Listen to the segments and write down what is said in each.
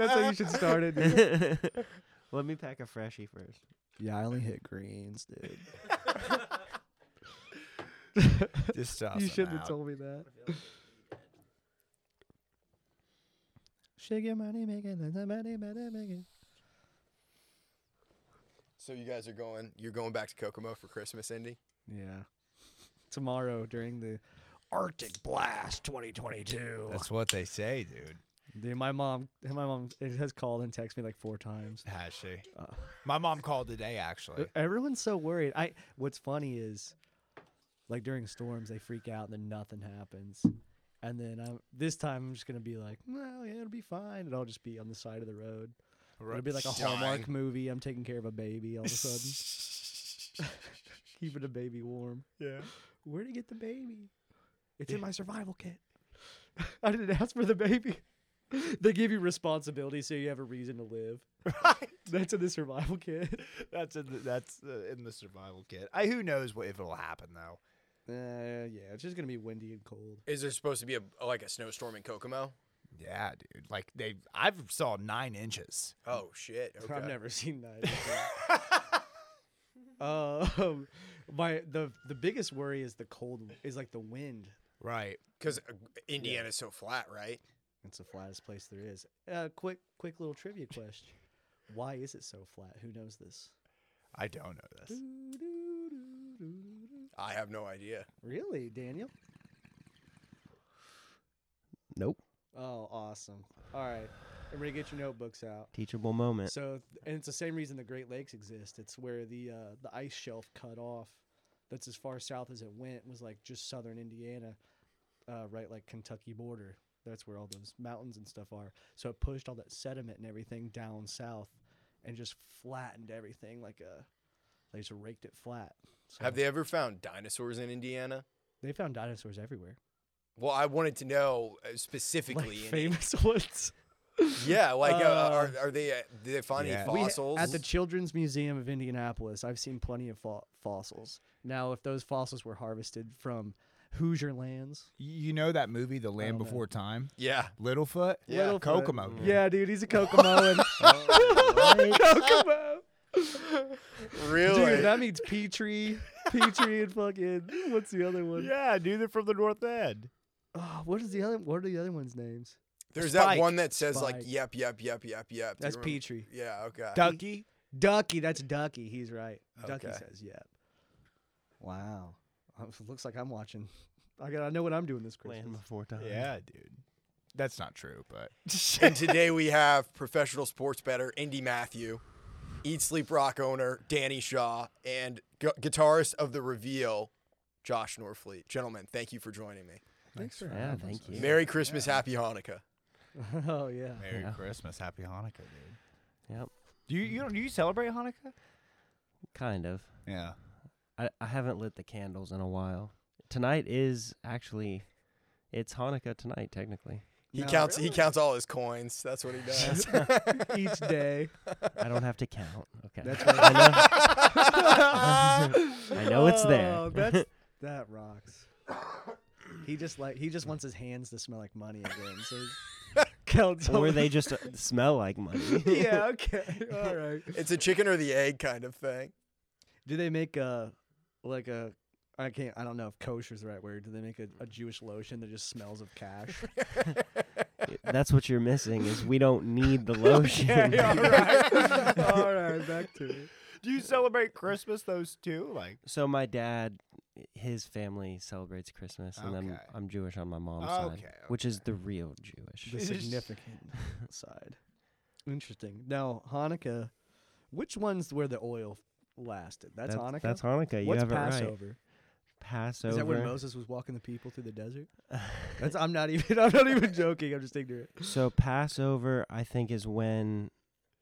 That's how you should start it. Dude. Let me pack a freshie first. Yeah, I only hit greens, dude. Just toss you them shouldn't have out. told me that. Shake your money, make it, let the money, money, make it. So you guys are going. You're going back to Kokomo for Christmas, Indy. Yeah. Tomorrow during the Arctic Blast 2022. That's what they say, dude. Dude, my mom, my mom has called and texted me like four times. Has she? Uh, My mom called today, actually. Everyone's so worried. I. What's funny is, like during storms, they freak out and then nothing happens. And then I'm this time I'm just gonna be like, well, yeah, it'll be fine. I'll just be on the side of the road. It'll be like a Hallmark movie. I'm taking care of a baby all of a sudden, keeping a baby warm. Yeah. Where'd you get the baby? It's in my survival kit. I didn't ask for the baby. They give you responsibility so you have a reason to live. Right. That's in the survival kit. That's in the, that's uh, in the survival kit. I who knows what if it'll happen though. Uh, yeah, it's just gonna be windy and cold. Is there supposed to be a like a snowstorm in Kokomo? Yeah, dude. Like they, I've saw nine inches. Oh shit. Okay. I've never seen that. um, my the the biggest worry is the cold is like the wind. Right. Because Indiana's so flat, right? It's the flattest place there is. Uh, quick quick little trivia question: Why is it so flat? Who knows this? I don't know this. I have no idea. Really, Daniel? Nope. Oh, awesome! All right, everybody, get your notebooks out. Teachable moment. So, and it's the same reason the Great Lakes exist. It's where the uh, the ice shelf cut off. That's as far south as it went. Was like just southern Indiana, uh, right like Kentucky border. That's where all those mountains and stuff are. So it pushed all that sediment and everything down south, and just flattened everything like a. They just raked it flat. So Have they ever found dinosaurs in Indiana? They found dinosaurs everywhere, Well, I wanted to know uh, specifically. like in- famous ones. Yeah, like uh, Uh, are, are they? Uh, did they find Yeah. any We- fossils? at the Children's Museum of Indianapolis, I've seen plenty of fo- fossils. Now, if those fossils were harvested from Hoosier lands, You know that movie, The Land oh, know. Before Time? yeah, Littlefoot? Yeah. Littlefoot. Kokomo. dude. yeah, dude, he's a Kokomoan. Oh, Kokomo. really. Dude, that means Petrie, Petrie, and fucking what's the other one? Yeah, dude, they're from the North End. Oh, what is the other? What are the other ones' names? There's Spike. that one that says like yep, yep, yep, yep, yep. Do you That's remember? Petrie. Yeah. Okay. Ducky? Ducky, that's Ducky. He's right. Ducky Okay. says yep. Wow, looks like I'm watching. I got. I know what I'm doing this Land Christmas. before time. Yeah, dude. That's not true, but and today we have professional sports bettor Indy Mathew, Eat Sleep Rock owner Danny Shaw, and gu- guitarist of the Reveal, Josh Norfleet. Gentlemen, thank you for joining me. Thanks for Yeah, having thank us. you. Merry Christmas, Happy Hanukkah. oh yeah. Merry Yeah. Christmas, Happy Hanukkah, dude. Yep. Do you you do you celebrate Hanukkah? Kind of. Yeah. I, I haven't lit the candles in a while. Tonight is actually, it's Hanukkah tonight, technically. He No, counts. He counts all his coins. That's what he does. Each day. I don't have to count. Okay. That's I know. I know it's there. Oh, that's that rocks. He just like he just wants his hands to smell like money again. So counts. or the- they just uh, smell like money. yeah. Okay. All right. it's a chicken or the egg kind of thing. Do they make a like a? I can't. I don't know if kosher is the right word. Do they make a, a Jewish lotion that just smells of cash? That's what you're missing is we don't need the lotion. all right. all right. Back to it. Do you celebrate Christmas those two? Like So my dad, his family celebrates Christmas, and then Okay. I'm Jewish on my mom's Okay, side, which is the real Jewish. The significant side. Interesting. Now Hanukkah. Which one's where the oil lasted? That's, Hanukkah. That's Hanukkah. You What's have it right. Passover? Passover. Is that when Moses was walking the people through the desert? That's I'm not even I'm not even joking. I'm just ignorant. So Passover, I think, is when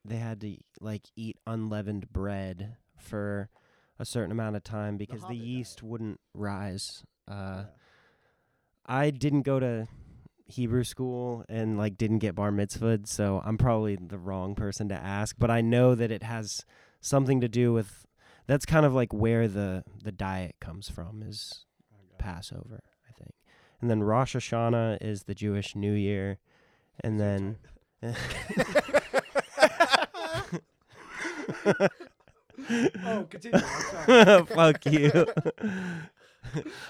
they had to like eat unleavened bread for a certain amount of time because the, diet. yeast wouldn't rise. Uh, Yeah. I didn't go to Hebrew school and like didn't get bar mitzvahed, so I'm probably the wrong person to ask. But I know that it has something to do with. That's kind of like where the the diet comes from is Passover, I think, and then Rosh Hashanah is the Jewish New Year, and then Oh, continue. Fuck you.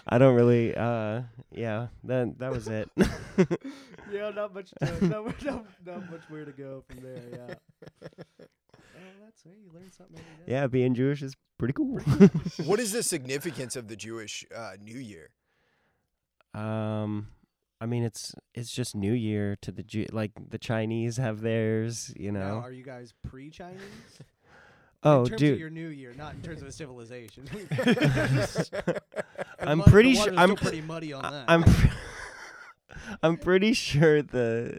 I don't really. Uh, yeah, that that was it. yeah, not much. To, not, not, not much where to go from there. Yeah. Oh, that's hey, you learn something every day. yeah, being Jewish is pretty cool. What is the significance of the Jewish uh, New Year? um, I mean, it's it's just New Year to the Jew. Like the Chinese have theirs, you Now, know. are you guys pre-Chinese? oh, in terms dude, of your New Year, not in terms of a civilization. I'm mud- pretty sure- I'm pretty muddy on that. I'm pr- I'm pretty sure the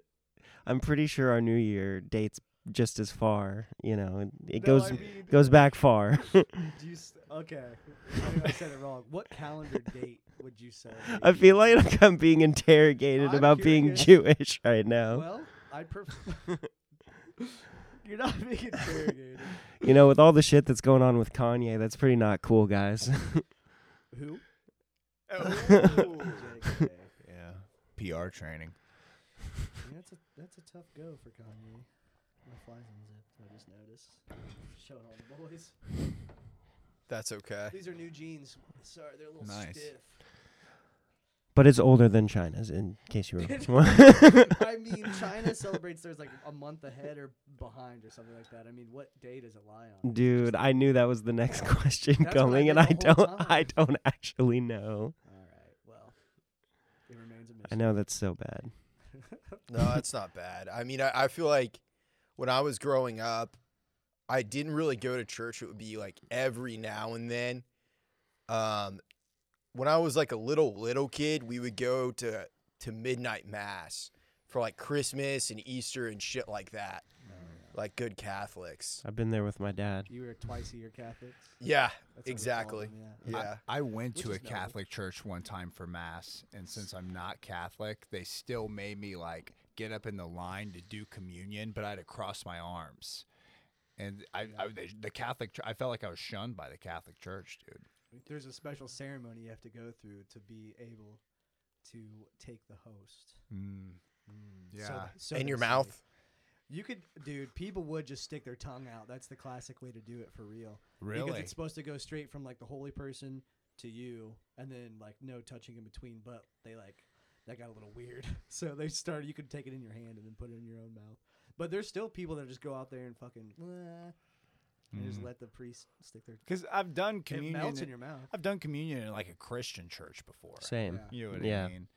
I'm pretty sure our New Year dates just as far. You know, it- it No, goes I mean, goes back far. do you s- okay, I, mean, I said it wrong. What calendar date would you say? I feel like I'm being interrogated I'm about being. Jewish right now. Well, I prefer. You're not being interrogated. You know, with all the shit that's going on with Kanye, that's pretty not cool, guys. Who? Oh. JK. yeah. PR training. Yeah, that's a that's a tough go for Kanye. My flies unzipped. I just noticed. Showing all the boys. That's okay. These are new jeans. Sorry, they're a little Nice. stiff. but it's older than China's, in case you were. I mean, China celebrates theirs like a month ahead or behind or something like that. I mean, what day does it lie on? Dude, I knew that was the next question That's what I coming, did and I whole don't. I don't actually know. All right. Well, it remains a mystery. I know that's so bad. No, that's not bad. I mean, I, I feel like when I was growing up, I didn't really go to church. It would be like every now and then. Um, when I was like a little little kid, we would go to to midnight mass for like Christmas and Easter and shit like that. Like good Catholics. I've been there with my dad. You were twice a year Catholics. Yeah, That's what we call exactly. them, yeah. Yeah. I, I went Which to a is noble. Catholic church one time for mass, and since I'm not Catholic, they still made me like get up in the line to do communion, but I had to cross my arms. And I, I they, the Catholic, ch- I felt like I was shunned by the Catholic Church, dude. There's a special ceremony you have to go through to be able to take the host. Mm. So- Yeah. so In they your say. mouth. You could, dude. People would just stick their tongue out. That's the classic way to do it for real. Really? Because it's supposed to go straight from like the holy person to you, and then like no touching in between. But they like that got a little weird, so they started. You could take it in your hand and then put it in your own mouth. But there's still people that just go out there and fucking "Wah," and just Mhm. let the priest stick their. Because I've done communion. It communion. melts in in- your mouth. I've done communion in like a Christian church before. Same. Yeah. You know what Yeah. I mean?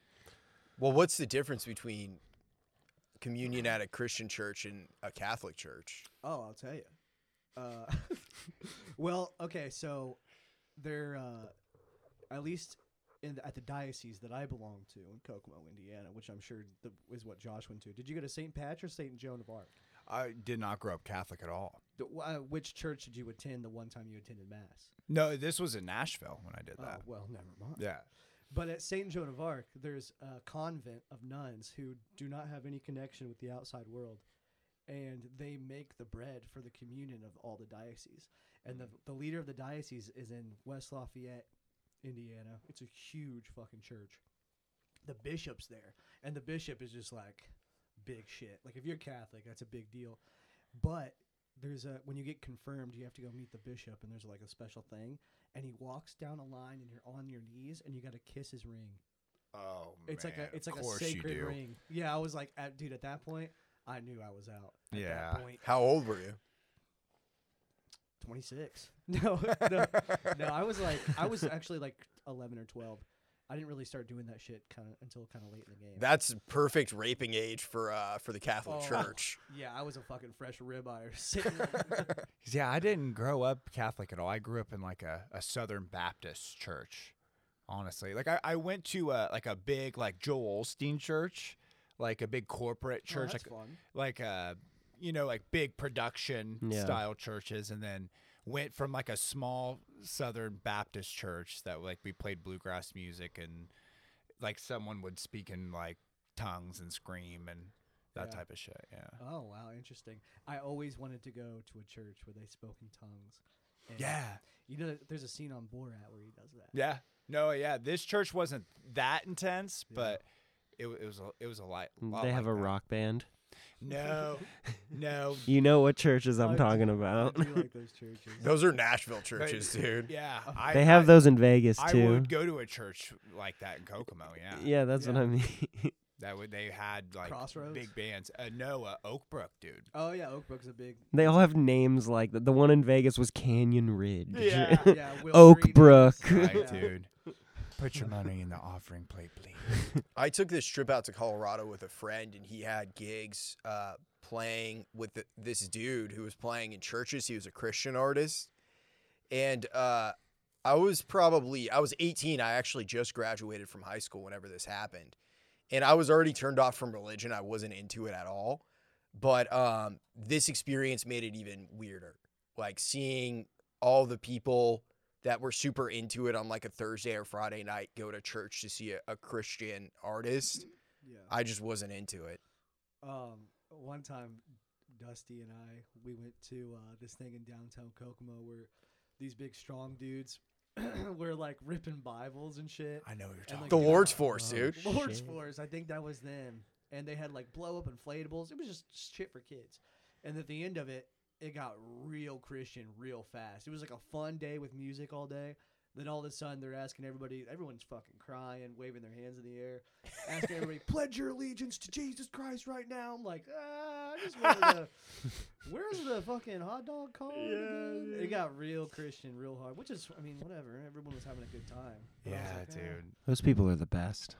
Well, what's the difference between communion at a Christian church and a Catholic church? Oh, I'll tell you. Uh, well, okay, so they're uh, at least in the, at the diocese that I belong to in Kokomo, Indiana, which I'm sure the, is what Josh went to. Did you go to St. Pat's or St. Joan of Arc? I did not grow up Catholic at all. The, uh, which church did you attend the one time you attended Mass? No, this was in Nashville when I did Oh, that. well, never mind. Yeah. But at St. Joan of Arc, there's a convent of nuns who do not have any connection with the outside world. And they make the bread for the communion of all the dioceses. And the, the leader of the diocese is in West Lafayette, Indiana. It's a huge fucking church. The bishop's there. And the bishop is just like big shit. Like if you're Catholic, that's a big deal. But there's a when you get confirmed, you have to go meet the bishop and there's like a special thing and he walks down a line and you're on your knees and you got to kiss his ring. Oh, It's like a it's like a sacred ring. Yeah, I was like, at, dude, at that point, I knew I was out. At Yeah. that point, How old were you? 26. No, no, no. I was like, I was actually like 11 or 12. I didn't really start doing that shit kind of until kind of late in the game. That's perfect raping age for uh for the Catholic Oh. Church. yeah, I was a fucking fresh ribeye sitting. there. 'Cause, Yeah, I didn't grow up Catholic at all. I grew up in like a, a Southern Baptist church. Honestly, like I, I went to a, like a big like Joel Osteen church, like a big corporate Oh, church, that's like fun. like uh you know like big production Yeah. style churches, and then went from like a small Southern Baptist church that like we played bluegrass music and like someone would speak in like tongues and scream and that Yeah. type of shit. Yeah. Oh wow, interesting. I always wanted to go to a church where they spoke in tongues. And Yeah. You know, there's a scene on Borat where he does that. Yeah. No, yeah. This church wasn't that intense, Yeah. but it, it was a, it was a lot. lot They have like a that. rock band. No, no. You know what churches I'm I talking do- about. I do like those churches. Those are Nashville churches, dude. Yeah, I, they have I, those in Vegas I too. I would go to a church like that in Kokomo. Yeah, Yeah, that's what I mean. that would they had like Crossroads? big bands. Uh, no, uh, Oakbrook, dude. Oh yeah, Oakbrook's a big. they all have names like the, the one in Vegas was Canyon Ridge. Yeah. Yeah, Will Oak Green Brook. is- Right, dude. Put your money in the offering plate, please. I took this trip out to Colorado with a friend, and he had gigs uh, playing with th this dude who was playing in churches. He was a Christian artist, and uh, I was probably I was 18. I actually just graduated from high school whenever this happened, and I was already turned off from religion. I wasn't into it at all, but um, this experience made it even weirder. Like seeing all the people that were super into it on like a Thursday or Friday night go to church to see a, a Christian artist. Yeah. I just wasn't into it. Um, one time, Dusty and I we went to uh, this thing in downtown Kokomo where these big strong dudes were like ripping Bibles and shit. I know what you're And, talking like, The Yeah. Lord's Force, Oh, dude. Lord's shit. Force, I think that was them, and they had like blow up inflatables. It was just shit for kids. And at the end of it, it got real Christian real fast. It was like a fun day with music all day. Then all of a sudden, they're asking everybody. Everyone's fucking crying, waving their hands in the air, asking everybody, "Pledge your allegiance to Jesus Christ right now." I'm like, ah, I just wanted to. Where's the fucking hot dog card? again?" It got real Christian, real hard. Which is, I mean, whatever. Everyone was having a good time. But Yeah, like, ah. dude. Those people are the best.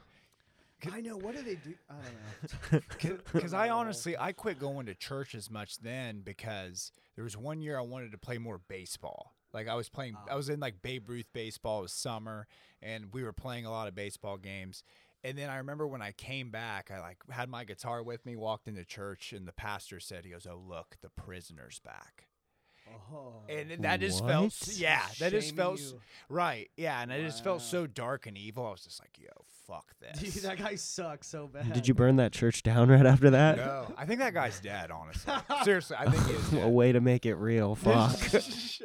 I know. What do they do? I don't know. Because I honestly, I quit going to church as much then because there was one year I wanted to play more baseball. Like I was playing, oh. I was in like Babe Ruth baseball. It was summer, and we were playing a lot of baseball games. And then I remember when I came back, I like had my guitar with me, walked into church, and the pastor said, "He goes, oh look, the prisoner's back." Oh. And that just felt, yeah, that just felt you. right, yeah, and it just felt so dark and evil. I was just like, "Yo, fuck this." Dude, that guy sucks so bad. Did you burn that church down right after that? no, I think that guy's dead. Honestly, seriously, I think he is A dead. way to make it real. Fuck.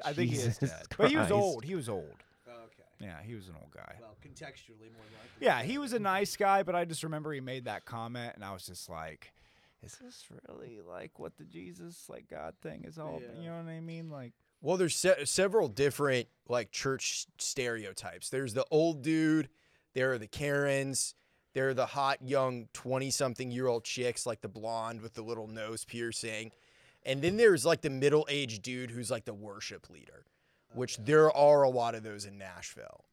I think he is Jesus dead. But he was Christ. old. He was old. Oh, okay. Yeah, he was an old guy. Well, contextually more likely. Yeah, he was a nice guy, but I just remember he made that comment, and I was just like, "Is this really like what the Jesus like God thing is all?" Yeah. You know what I mean? Like, Well, there's se- several different like church stereotypes. There's the old dude. There are the Karens. There are the hot young twenty-something year old chicks, like the blonde with the little nose piercing, and then there's like the middle-aged dude who's like the worship leader, which there are a lot of those in Nashville.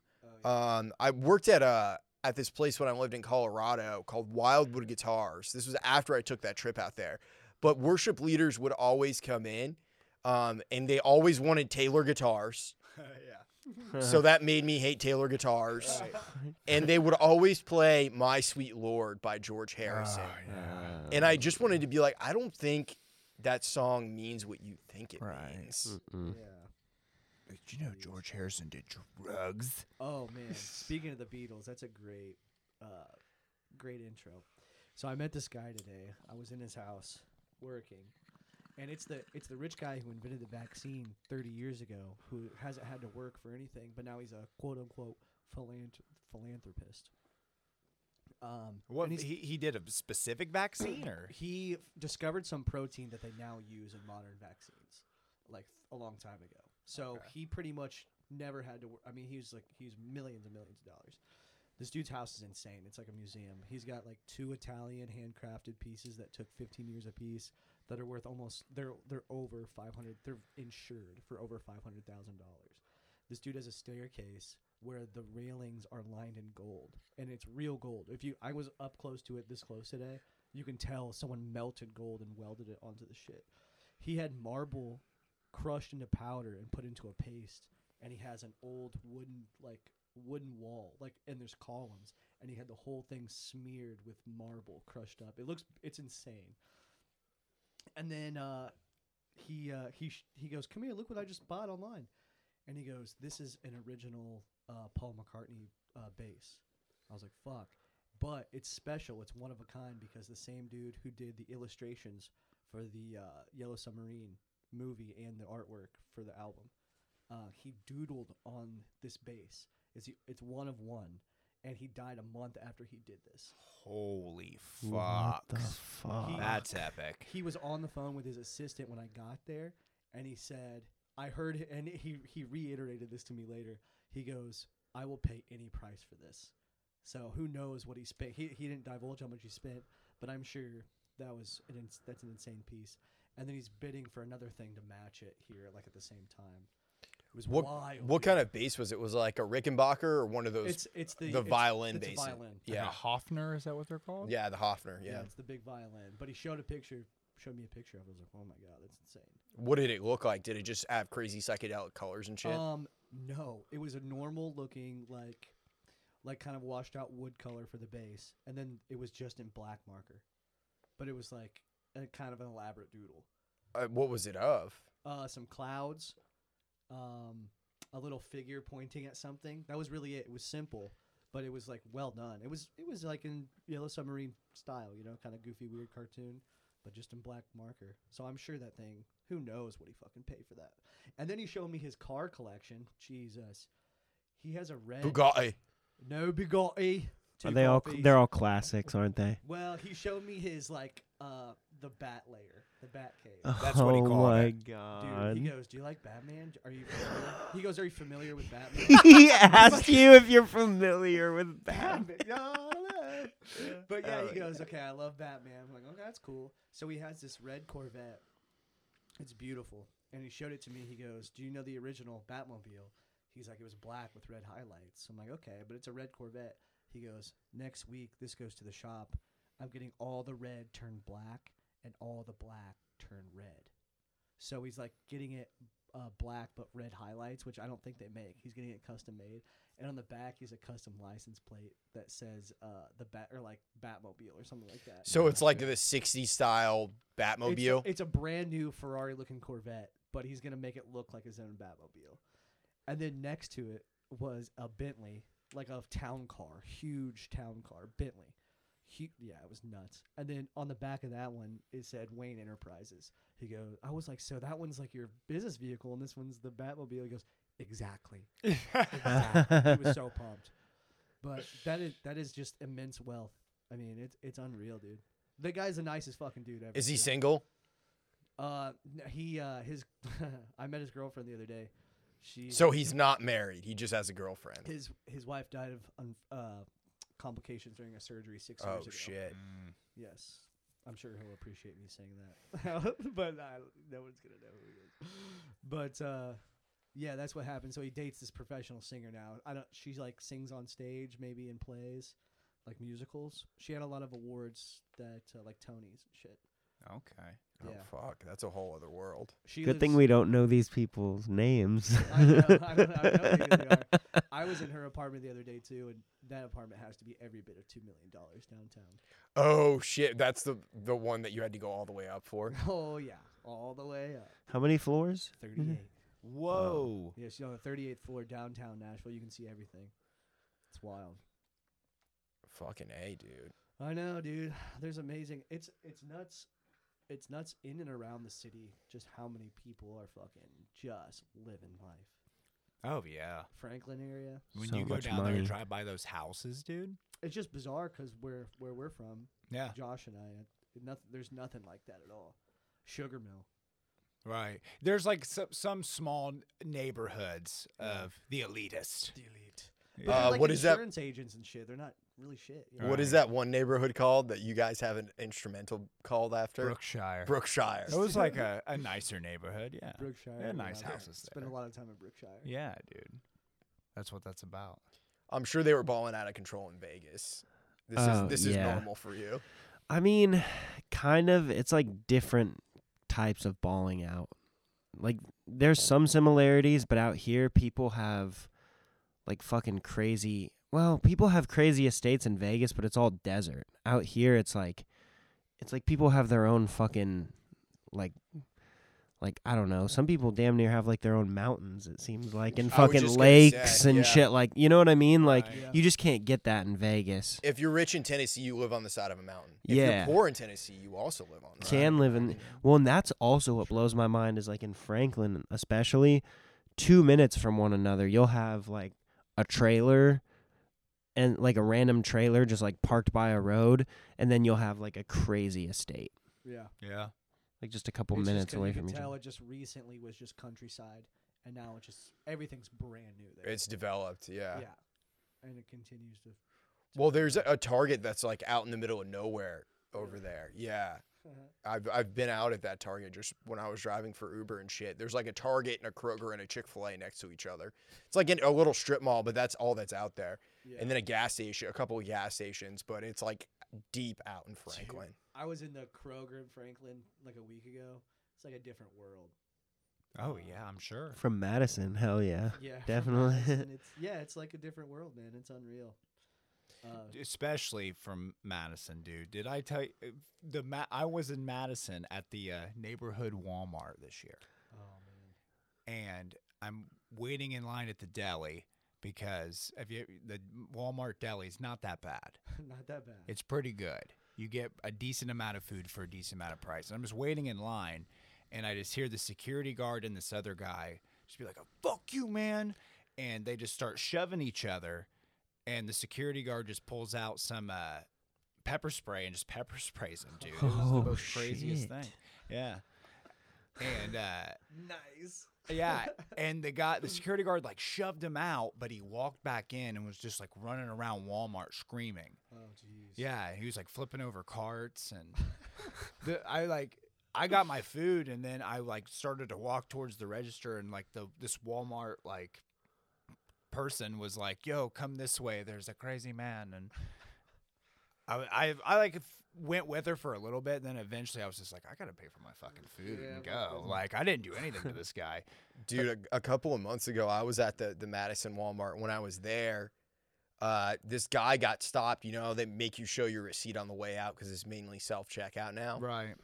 Um, I worked at a at this place when I lived in Colorado called Wildwood Guitars. This was after I took that trip out there. But worship leaders would always come in, um, and they always wanted Taylor guitars. yeah, so that made me hate Taylor guitars. And they would always play "My Sweet Lord" by George Harrison. Oh, Uh, And I just wanted to be like, I don't think that song means what you think it Right. means. mm. Yeah. Did you know George Harrison did drugs? Oh man, speaking of the Beatles, that's a great, uh, great intro. So I met this guy today. I was in his house working, and it's the it's the rich guy who invented the vaccine 30 years ago, who hasn't had to work for anything, but now he's a quote unquote philant- philanthropist. Um, What he, he did a specific vaccine or? he f- discovered some protein that they now use in modern vaccines, like a long time ago. So Okay. he pretty much never had to. Wor- I mean, he's like he's millions and millions of dollars. This dude's house is insane. It's like a museum. He's got like two Italian handcrafted pieces that took 15 years a piece that are worth almost they're they're over 500. They're insured for over 500 thousand dollars. This dude has a staircase where the railings are lined in gold, and it's real gold. If you, I was up close to it, this close today. You can tell someone melted gold and welded it onto the shit. He had marble crushed into powder and put into a paste, and he has an old wooden like wooden wall, like and there's columns, and he had the whole thing smeared with marble crushed up. It looks, it's insane. And then uh, he uh, he sh- he goes, "Come here, look what I just bought online." And he goes, "This is an original uh, Paul McCartney uh, bass." I was like, "Fuck!" But it's special. It's one of a kind because the same dude who did the illustrations for the uh, Yellow Submarine movie and the artwork for the album, uh, he doodled on this bass. It's it's one of one, and he died a month after he did this. Holy fuck. What fuck. the fuck? That's epic. He was on the phone with his assistant when I got there, and he said, "I heard," and he he reiterated this to me later. He goes, "I will pay any price for this." So who knows what he spent? He he didn't divulge how much he spent, but I'm sure that was an ins- that's an insane piece. And then he's bidding for another thing to match it here, like at the same time. It was What wild. what dude. kind of bass was it? Was it like a Rickenbacker or one of those? It's it's the the it's- violin it's a bass. violin. Like Yeah, a Hofner, is that what they're called? yeah, the Hofner. Yeah. Yeah. it's the big violin. But he showed a picture, showed me a picture of it. I was like, oh my god, that's insane. What did it look like? Did it just have crazy psychedelic colors and shit? Um, no, it was a normal looking like, like kind of washed out wood color for the base, and then it was just in black marker, but it was like a kind of an elaborate doodle. Uh, what was it of? Uh, some clouds, um, a little figure pointing at something. That was really it. It was simple, but it was like well done. It was it was like in Yellow Submarine style, you know, kind of goofy, weird cartoon, but just in black marker. So I'm sure that thing. Who knows what he fucking paid for that? And then he showed me his car collection. Jesus, he has a red Bugatti. no Bugatti. Are two they all? copies. They're all classics, aren't they? Well, he showed me his like uh the bat layer, the bat cave. That's what he oh called my it. god! Dude, he goes, "Do you like Batman? Are you?" Familiar? he goes, "Are you familiar with Batman?" he asked you if you're familiar with Batman. Batman. No, no. But yeah, Oh he goes, "Okay, I love Batman." I'm like, "Okay, that's cool." So he has this red Corvette. It's beautiful, and he showed it to me. He goes, "Do you know the original Batmobile?" He's like, "It was black with red highlights." I'm like, "Okay, but it's a red Corvette." He goes, "Next week, this goes to the shop. I'm getting all the red turned black and all the black turned red." So he's like getting it uh, black but red highlights, which I don't think they make. He's getting it custom made, and on the back is a custom license plate that says uh, the bat or like Batmobile or something like that. So it's like the '60s style It's Batmobile. It's a, brand new Ferrari looking Corvette, but he's gonna make it look like his own Batmobile. And then next to it was a Bentley, like a town car, huge town car, Bentley. Hu- yeah, it was nuts. And then on the back of that one, it said Wayne Enterprises. He goes, I was like, so that one's like your business vehicle, and this one's the Batmobile. He goes, exactly. exactly. he was so pumped. But that is that is just immense wealth. I mean, it's it's unreal, dude. The guy's the nicest fucking dude ever. Is he too. single? Uh, he uh his I met his girlfriend the other day. She So he's not married. He just has a girlfriend. his his wife died of un, uh complications during a surgery six Oh years ago. Oh shit. Mm. Yes, I'm sure he'll appreciate me saying that, but I, no one's gonna know who he is. But uh, yeah, that's what happened. So he dates this professional singer now. I don't. She's like sings on stage, maybe in plays, like musicals. She had a lot of awards that uh, like Tonys and shit. Okay. Oh Yeah. fuck, that's a whole other world. She Good thing lives- we don't know these people's names. I know, I don't, I don't know who they are. I was in her apartment the other day too, and that apartment has to be every bit of two million dollars downtown. Oh shit, that's the the one that you had to go all the way up for. Oh yeah, all the way up. How many floors? Thirty-eight. Mm-hmm. Whoa. Yeah, she's on the 38th floor downtown Nashville. You can see everything. It's wild. Fucking a, dude. I know, dude. There's amazing. It's it's nuts. It's nuts in and around the city. Just how many people are fucking just living life. Oh yeah. Franklin area. When So you go much down there money. and drive by those houses, dude. It's just bizarre because where where we're from, Yeah. Josh and I, it- nothing. There's nothing like that at all. Sugar mill. Right. There's like some, some small neighborhoods of the elitist. Delete. Yeah. But they're Uh, like what is that- Insurance agents and shit. They're not really shit. you know? What is that one neighborhood called that you guys have an instrumental called after? Brookshire. Brookshire. It was like a, a nicer neighborhood. Yeah. Brookshire. They had nice yeah. houses Spent there. a lot of time in Brookshire. Yeah, dude. That's what that's about. I'm sure they were balling out of control in Vegas. This Oh, is this is yeah. normal for you. I mean, kind of. It's like different types of balling out. Like there's some similarities, but out here people have like fucking crazy. Well, people have crazy estates in Vegas, but it's all desert. Out here it's like it's like people have their own fucking like like I don't know. Some people damn near have like their own mountains. It seems like and I was fucking just gonna lakes say, and yeah. shit. Like you know what I mean? Like Right. Yeah. you just can't get that in Vegas. If you're rich in Tennessee, you live on the side of a mountain. If Yeah. you're poor in Tennessee, you also live on. the Can live in well, and that's also what blows my mind is like in Franklin, especially two minutes from one another, you'll have like a trailer and like a random trailer just like parked by a road, and then you'll have like a crazy estate, Yeah. Yeah. like just a couple It's just minutes 'cause away you from can each tell other. it just recently was just countryside, and now it's just everything's brand new there. It's developed, yeah. yeah, and it continues to. Well, there's a, a Target that's like out in the middle of nowhere over there. Yeah. Uh-huh. I've I've been out at that Target just when I was driving for Uber and shit. There's like a Target and a Kroger and a Chick Fil A next to each other. It's like in a little strip mall, but that's all that's out there. yeah. And then a gas station, a couple of gas stations, but it's like deep out in Dude, Franklin. I was in the Kroger in Franklin like a week ago. It's like a different world. Oh yeah, I'm sure. From Madison, hell yeah. Yeah, Definitely. Madison, it's yeah, it's like a different world, man. It's unreal. Uh, Especially from Madison, dude. Did I tell you the Ma- I was in Madison at the uh, neighborhood Walmart this year, oh man. and I'm waiting in line at the deli because if you the Walmart deli is not that bad. Not that bad. It's pretty good. You get a decent amount of food for a decent amount of price. And I'm just waiting in line, and I just hear the security guard and this other guy just be like, oh, "Fuck you, man!" And they just start shoving each other, and the security guard just pulls out some uh, pepper spray and just pepper sprays him, dude. It was Oh, the most craziest thing. Yeah. And uh, nice. yeah, and the guy, the security guard, like shoved him out, but he walked back in and was just like running around Walmart screaming. Oh jeez. Yeah, he was like flipping over carts and the, I like I got my food and then I like started to walk towards the register and like the this Walmart like person was like, "Yo, come this way. There's a crazy man." And I I I like went with her for a little bit, and then eventually I was just like, "I got to pay for my fucking food Yeah, and go." Like I didn't do anything to this guy. Dude, a, a couple of months ago, I was at the the Madison Walmart. When I was there, uh, this guy got stopped. You know, they make you show your receipt on the way out because it's mainly self checkout now. Right.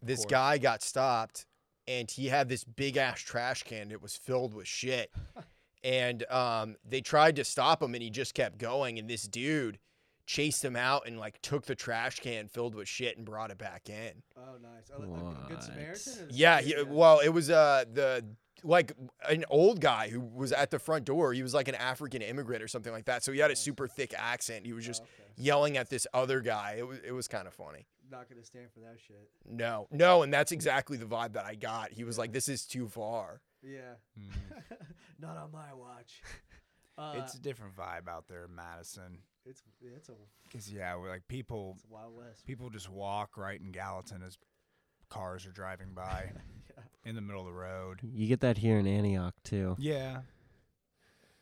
This guy got stopped, and he had this big ass trash can that was filled with shit. and um, they tried to stop him, and he just kept going. And this dude chased him out and like took the trash can filled with shit and brought it back in. Oh nice. Oh, good Samaritan. Yeah, he, well, it was uh the like an old guy who was at the front door. He was like an African immigrant or something like that. So he had a super thick accent. He was Oh, just okay. yelling at this other guy. It was it was kind of funny. Not gonna stand for that shit. No, no, and that's exactly the vibe that I got. He was like, "This is too far." Yeah. Mhm. Not on my watch. Uh, it's a different vibe out there in Madison. it's it's a Cause yeah, we're like people it's wild west. people just walk right in Gallatin as cars are driving by yeah. in the middle of the road. You get that here in Antioch too. Yeah.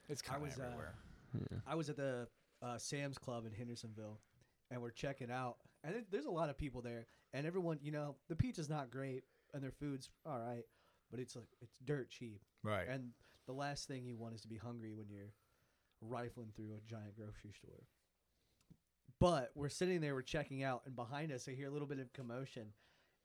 It's kind of was, uh, everywhere. Yeah. I was at the uh, Sam's Club in Hendersonville, and we're checking out, and it, there's a lot of people there, and everyone, you know, the pizza's not great, and their food's all right, but it's like it's dirt cheap, right. and the last thing you want is to be hungry when you're rifling through a giant grocery store. But we're sitting there, we're checking out, and behind us, I hear a little bit of commotion,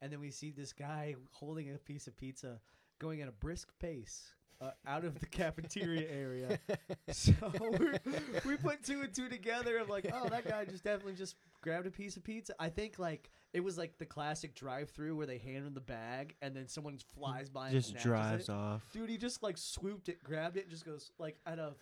and then we see this guy holding a piece of pizza, going at a brisk pace uh, out of the cafeteria area. So we're, we put two and two together. I'm like, oh, that guy just definitely just grabbed a piece of pizza. I think like it was like the classic drive-through where they hand him the bag and then someone flies by and Just snatches drives it. off. Dude, he just like swooped it, grabbed it, and just goes like at a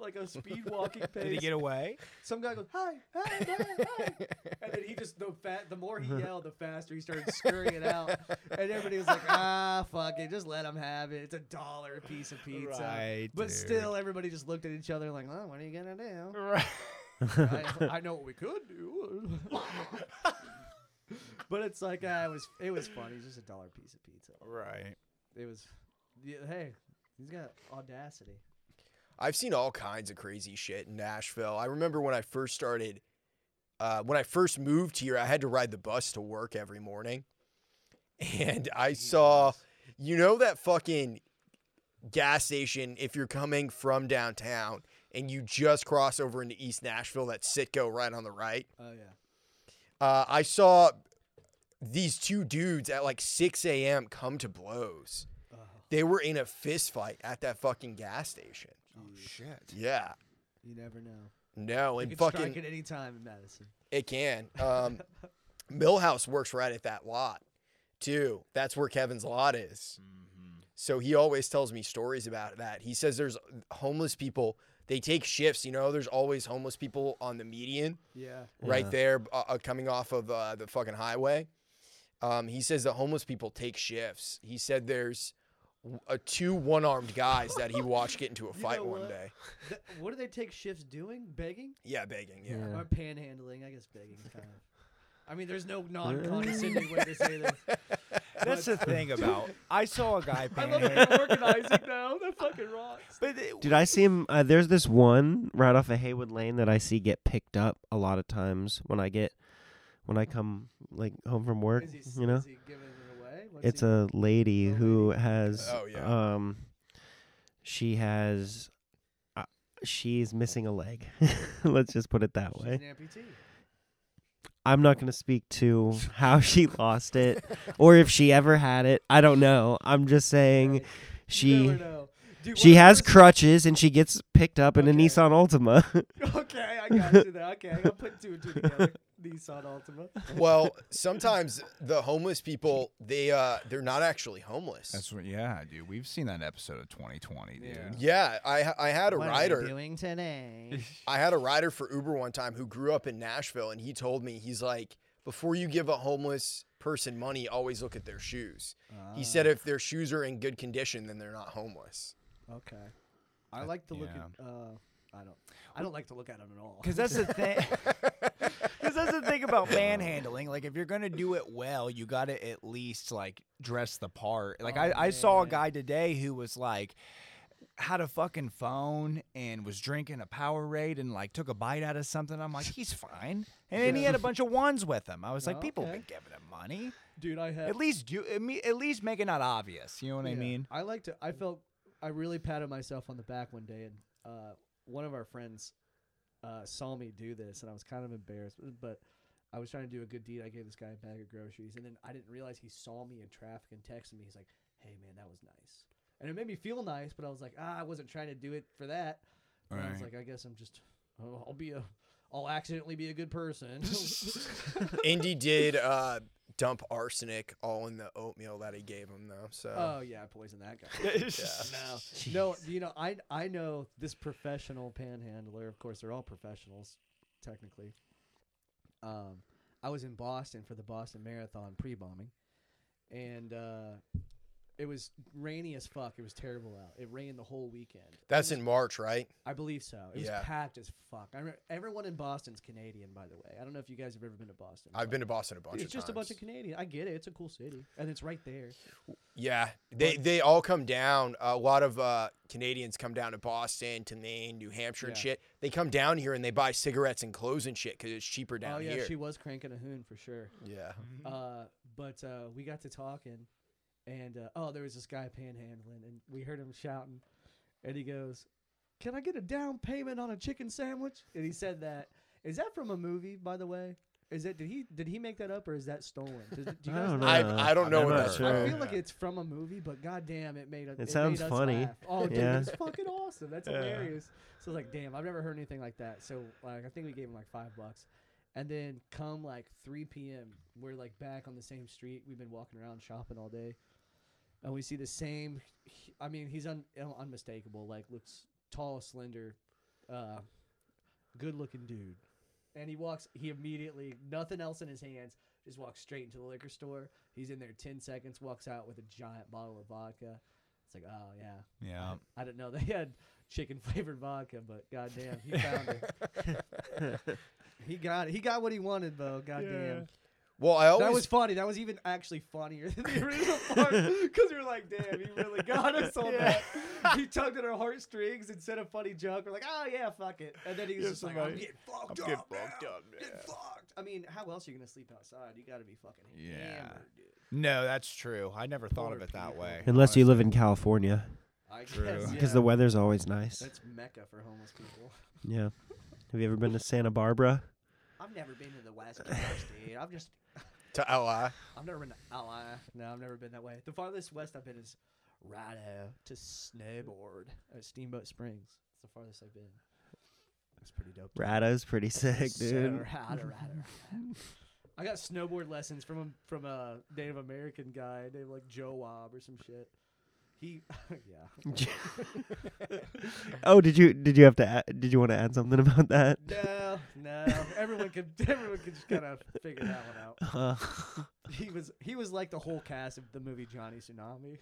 like a speed walking pace. Did he get away? Some guy goes, hi, hi, hi, hi. And then he just, the fat, the more he yelled, the faster he started scurrying out. And everybody was like, ah, fuck it, just let him have it. It's a dollar a piece of pizza. Right, but dude. still, everybody just looked at each other like, oh, what are you going to do? Right. I, I know what we could do. but it's like, ah, it was, it was funny. It's just a dollar piece of pizza. right. It was, yeah, hey, he's got audacity. I've seen all kinds of crazy shit in Nashville. I remember when I first started, uh, when I first moved here, I had to ride the bus to work every morning. And I saw, you know, that fucking gas station, if you're coming from downtown and you just cross over into East Nashville, that Citgo right on the right. Oh, yeah. Uh, I saw these two dudes at like 6 a.m. come to blows. Oh, They were in a fist fight at that fucking gas station. Oh shit. Yeah. you never know. No, You and can fucking strike at any time in Madison. it can. Um, Millhouse works right at that lot, too. That's where Kevin's lot is. Mm-hmm. So he always tells me stories about that. He says there's homeless people they take shifts. You know, there's always homeless people on the median Yeah. right Yeah. there, uh, uh, coming off of uh, the fucking highway. Um, he says that homeless people take shifts. He said there's w- uh, two one-armed guys that he watched get into a You fight know one what? day. Th- what do they take shifts doing? Begging Yeah, begging. Yeah. Yeah. or panhandling? I guess begging kind of. I mean, there's no non-condescending way to say that. That's the thing about. I saw a guy I love panhandling. that you're organizing now. That fucking rocks. But it- Dude, I see him. Uh, there's this one right off of Haywood Lane that I see get picked up a lot of times when I get when I come like home from work. Is he, s- You know, is he giving it away? What's it's he- a lady Oh, who has Oh, yeah. um she has uh, she's missing a leg. Let's just put it that She's way. an amputee. I'm not going to speak to how she lost it or if she ever had it. I don't know. I'm just saying Right. You she never know. Dude, she has was- crutches and she gets picked up in a Nissan Altima. Okay, I got you there. Okay, I'm putting two and two together. Nissan Altima. Well, sometimes the homeless people they uh they're not actually homeless. That's what. Yeah, dude. We've seen that episode of 2020, dude. Yeah. yeah, I I had a What rider. are we doing today? I had a rider for Uber one time who grew up in Nashville, and he told me he's like, before you give a homeless person money, always look at their shoes. He said if their shoes are in good condition, then they're not homeless. Okay. I like to look yeah. at. Uh, I don't. I don't like to look at them at all. Because that's the thing. Because that's the thing about manhandling. Like, if you're gonna do it well, you gotta at least like dress the part. Like, Oh, I, I saw a guy today who was like had a fucking phone and was drinking a Powerade and like took a bite out of something. I'm like, he's fine. And then he had a bunch of ones with him. I was like, Oh, people okay. been giving him money. dude, I have. At least do. At least make it not obvious. You know what I mean? I like to. I felt. I really patted myself on the back one day, and uh, one of our friends uh, saw me do this, and I was kind of embarrassed. But I was trying to do a good deed. I gave this guy a bag of groceries, and then I didn't realize he saw me in traffic and texted me. He's like, "Hey, man, that was nice," and it made me feel nice. But I was like, "Ah, I wasn't trying to do it for that." And I was Right. like, "I guess I'm just. Oh, I'll be a. I'll accidentally be a good person." Indy did uh, dump arsenic all in the oatmeal that he gave him, though. So Oh yeah, poison that guy. no, no. You know, I I know this professional panhandler. Of course, they're all professionals, technically. Um, I was in Boston for the Boston Marathon pre-bombing, and uh, it was rainy as fuck. It was terrible out. It rained the whole weekend. that's was- in March, right? I believe so. It Yeah. was packed as fuck. I remember, everyone in Boston's Canadian, by the way. I don't know if you guys have ever been to Boston. I've but been to Boston a bunch It's of just a bunch of Canadian. I get it. It's a cool city, and it's right there. Yeah, they they all come down. A lot of uh, Canadians come down to Boston, to Maine, New Hampshire, and Yeah. shit. They come down here and they buy cigarettes and clothes and shit because it's cheaper down here. oh yeah, here. she was cranking a hoon for sure. yeah, Uh, but uh, we got to talking, and uh, oh, there was this guy panhandling, and we heard him shouting, and he goes, "Can I get a down payment on a chicken sandwich?" And he said that. Is that from a movie, by the way? Is it did he did he make that up or is that stolen? Does, do you I guys don't know? know. I I don't I've know what never that's heard I feel like it's from a movie, but goddamn, it made it. sounds made us funny. laugh. Oh, dude, Yeah. it's fucking awesome. That's hilarious. So I was like, damn, I've never heard anything like that. So like, I think we gave him like five bucks, and then come like 3 p.m., we're like back on the same street. We've been walking around shopping all day, and we see the same. I mean, he's un, un- unmistakable. Like looks tall, slender, uh, good-looking dude. And he walks. He immediately, nothing else in his hands, just walks straight into the liquor store. He's in there ten seconds. Walks out with a giant bottle of vodka. It's like, oh yeah, Yeah. I didn't know they had chicken flavored vodka, but goddamn, he found it. he got it. He got what he wanted, though. Goddamn. Well, I always That was funny. That was even actually funnier than the original part because we were like, "Damn, he really got us on that." He tugged at our heartstrings and said a funny joke. We're like, "Oh yeah, fuck it," and then he was Yeah, just like, somebody- "I'm getting fucked I'm up, getting fucked up, Getting yeah." fucked." I mean, how else are you gonna sleep outside? You got to be fucking Yeah. hammered, dude. No, that's true. I never thought Poor of it that people. way. Unless you live in California, I True. because yeah. the weather's always nice. That's mecca for homeless people. Yeah. Have you ever been to Santa Barbara? I've never been to the West Coast, dude. I've just to LI. I've never been to LA. No, I've never been that way. The farthest west I've been is Rado to snowboard at Steamboat Springs. It's the farthest I've been. It's pretty dope. Rado's pretty sick, So dude. rado, rado, rado. I got snowboard lessons from a from a Native American guy named like Joe Wob or some shit. He, yeah. oh, did you did you have to add, did you want to add something about that? No, no. Everyone could everyone could just kind of figure that one out. Uh, He was he was like the whole cast of the movie Johnny Tsunami.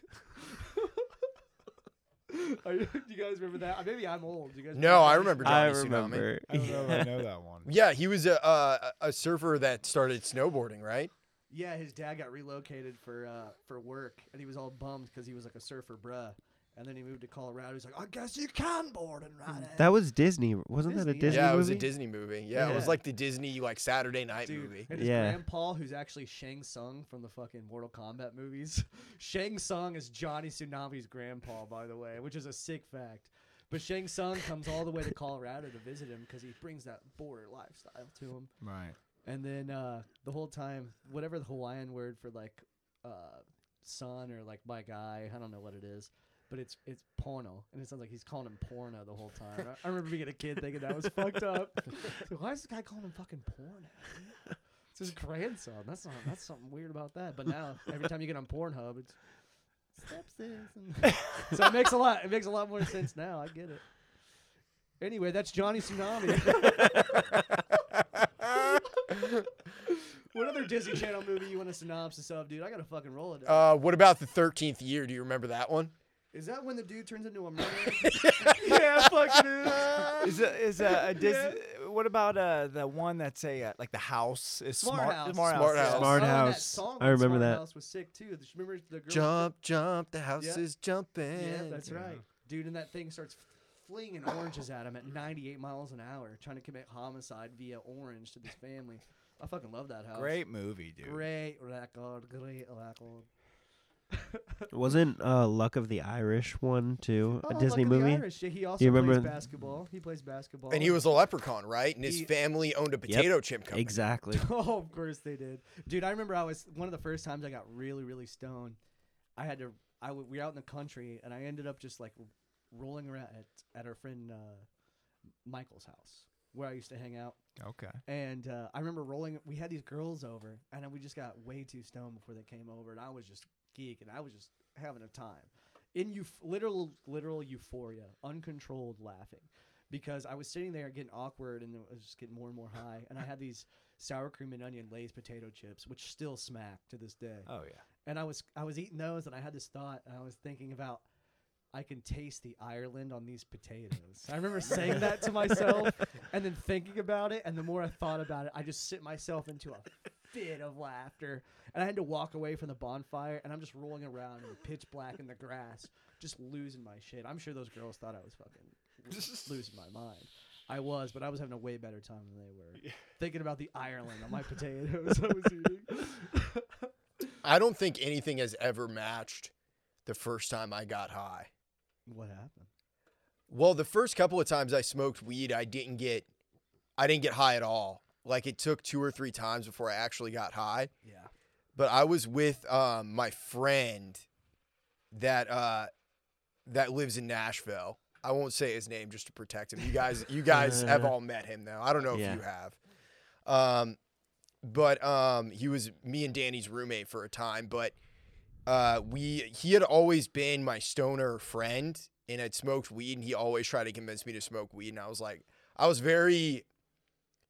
Are you, do you guys remember that? Maybe I'm old. You guys? No, I remember Tsunami? I Johnny Tsunami. I don't know if I know that one. Yeah, he was a uh, a surfer that started snowboarding, right? Yeah, his dad got relocated for uh, for work, and he was all bummed because he was like a surfer, bruh. And then he moved to Colorado. He's like, I guess you can board and ride it. That was Disney, wasn't that a Disney, yeah. Disney yeah, it was a Disney movie. Yeah, it was like the Disney like Saturday night Dude, movie. and his Yeah. grandpa, who's actually Shang Tsung from the fucking Mortal Kombat movies. Shang Tsung is Johnny Tsunami's grandpa, by the way, which is a sick fact. But Shang Tsung comes all the way to Colorado to visit him because he brings that border lifestyle to him. Right. And then uh, the whole time, whatever the Hawaiian word for like uh, son or like my guy, I don't know what it is, but it's it's porno, and it sounds like he's calling him porno the whole time. I, I remember being a kid thinking that was fucked up. So why is this guy calling him fucking porno? It's his grandson. That's not that's something weird about that. But now every time you get on Pornhub, it's stepsis. And so it makes a lot it makes a lot more sense now. I get it. Anyway, that's Johnny Tsunami. what other Disney Channel movie you want a synopsis of, dude? I gotta fucking roll it. Uh, what about the thirteenth year? Do you remember that one? is that when the dude turns into a mermaid? yeah, fuck is. is a, is a, a Disney. What about uh the one that's a uh, like the house is Smart smart House. smart, Smart house. House. Smart Oh, and that House. song I on remember Smart that. House was sick too. Remember the girl? Jump, jump, the house Yeah. is jumping. Yeah, that's right, dude. And that thing starts flinging oranges at him at 98 miles an hour, trying to commit homicide via orange to this family. I fucking love that house. Great movie, dude. great record, great record. Wasn't uh, Luck of the Irish one too Oh, a Disney Luck of the movie? Irish. Yeah, he also you plays remember- basketball. He plays basketball. And he was a leprechaun, right? And his He- family owned a potato chip company. Exactly. oh, of course they did, dude. I remember I was one of the first times I got really, really stoned. I had to. I w- we were out in the country, and I ended up just like rolling around at, at our friend uh, Michael's house where I used to hang out. Okay. And uh, I remember rolling. We had these girls over, and we just got way too stoned before they came over, and I was just geeking. I was just having a time, in euf- literal, literal euphoria, uncontrolled laughing, because I was sitting there getting awkward, and I was just getting more and more high. And I had these sour cream and onion Lay's potato chips, which still smack to this day. Oh yeah. And I was I was eating those, and I had this thought, and I was thinking about. I can taste the Ireland on these potatoes. I remember saying that to myself and then thinking about it. And the more I thought about it, I just sit myself into a fit of laughter. And I had to walk away from the bonfire, and I'm just rolling around in the pitch black in the grass, just losing my shit. I'm sure those girls thought I was fucking losing my mind. I was, but I was having a way better time than they were. Thinking about the Ireland on my potatoes I was eating. I don't think anything has ever matched the first time I got high. What happened? Well, the first couple of times I smoked weed, I didn't get I didn't get high at all. Like it took two or three times before I actually got high. Yeah. But I was with um, my friend that uh, that lives in Nashville. I won't say his name just to protect him. You guys, you guys have all met him now. I don't know Yeah. if you have. Um, but um, he was me and Danny's roommate for a time. But uh, we he had always been my stoner friend and had smoked weed, and he always tried to convince me to smoke weed. And I was like, I was very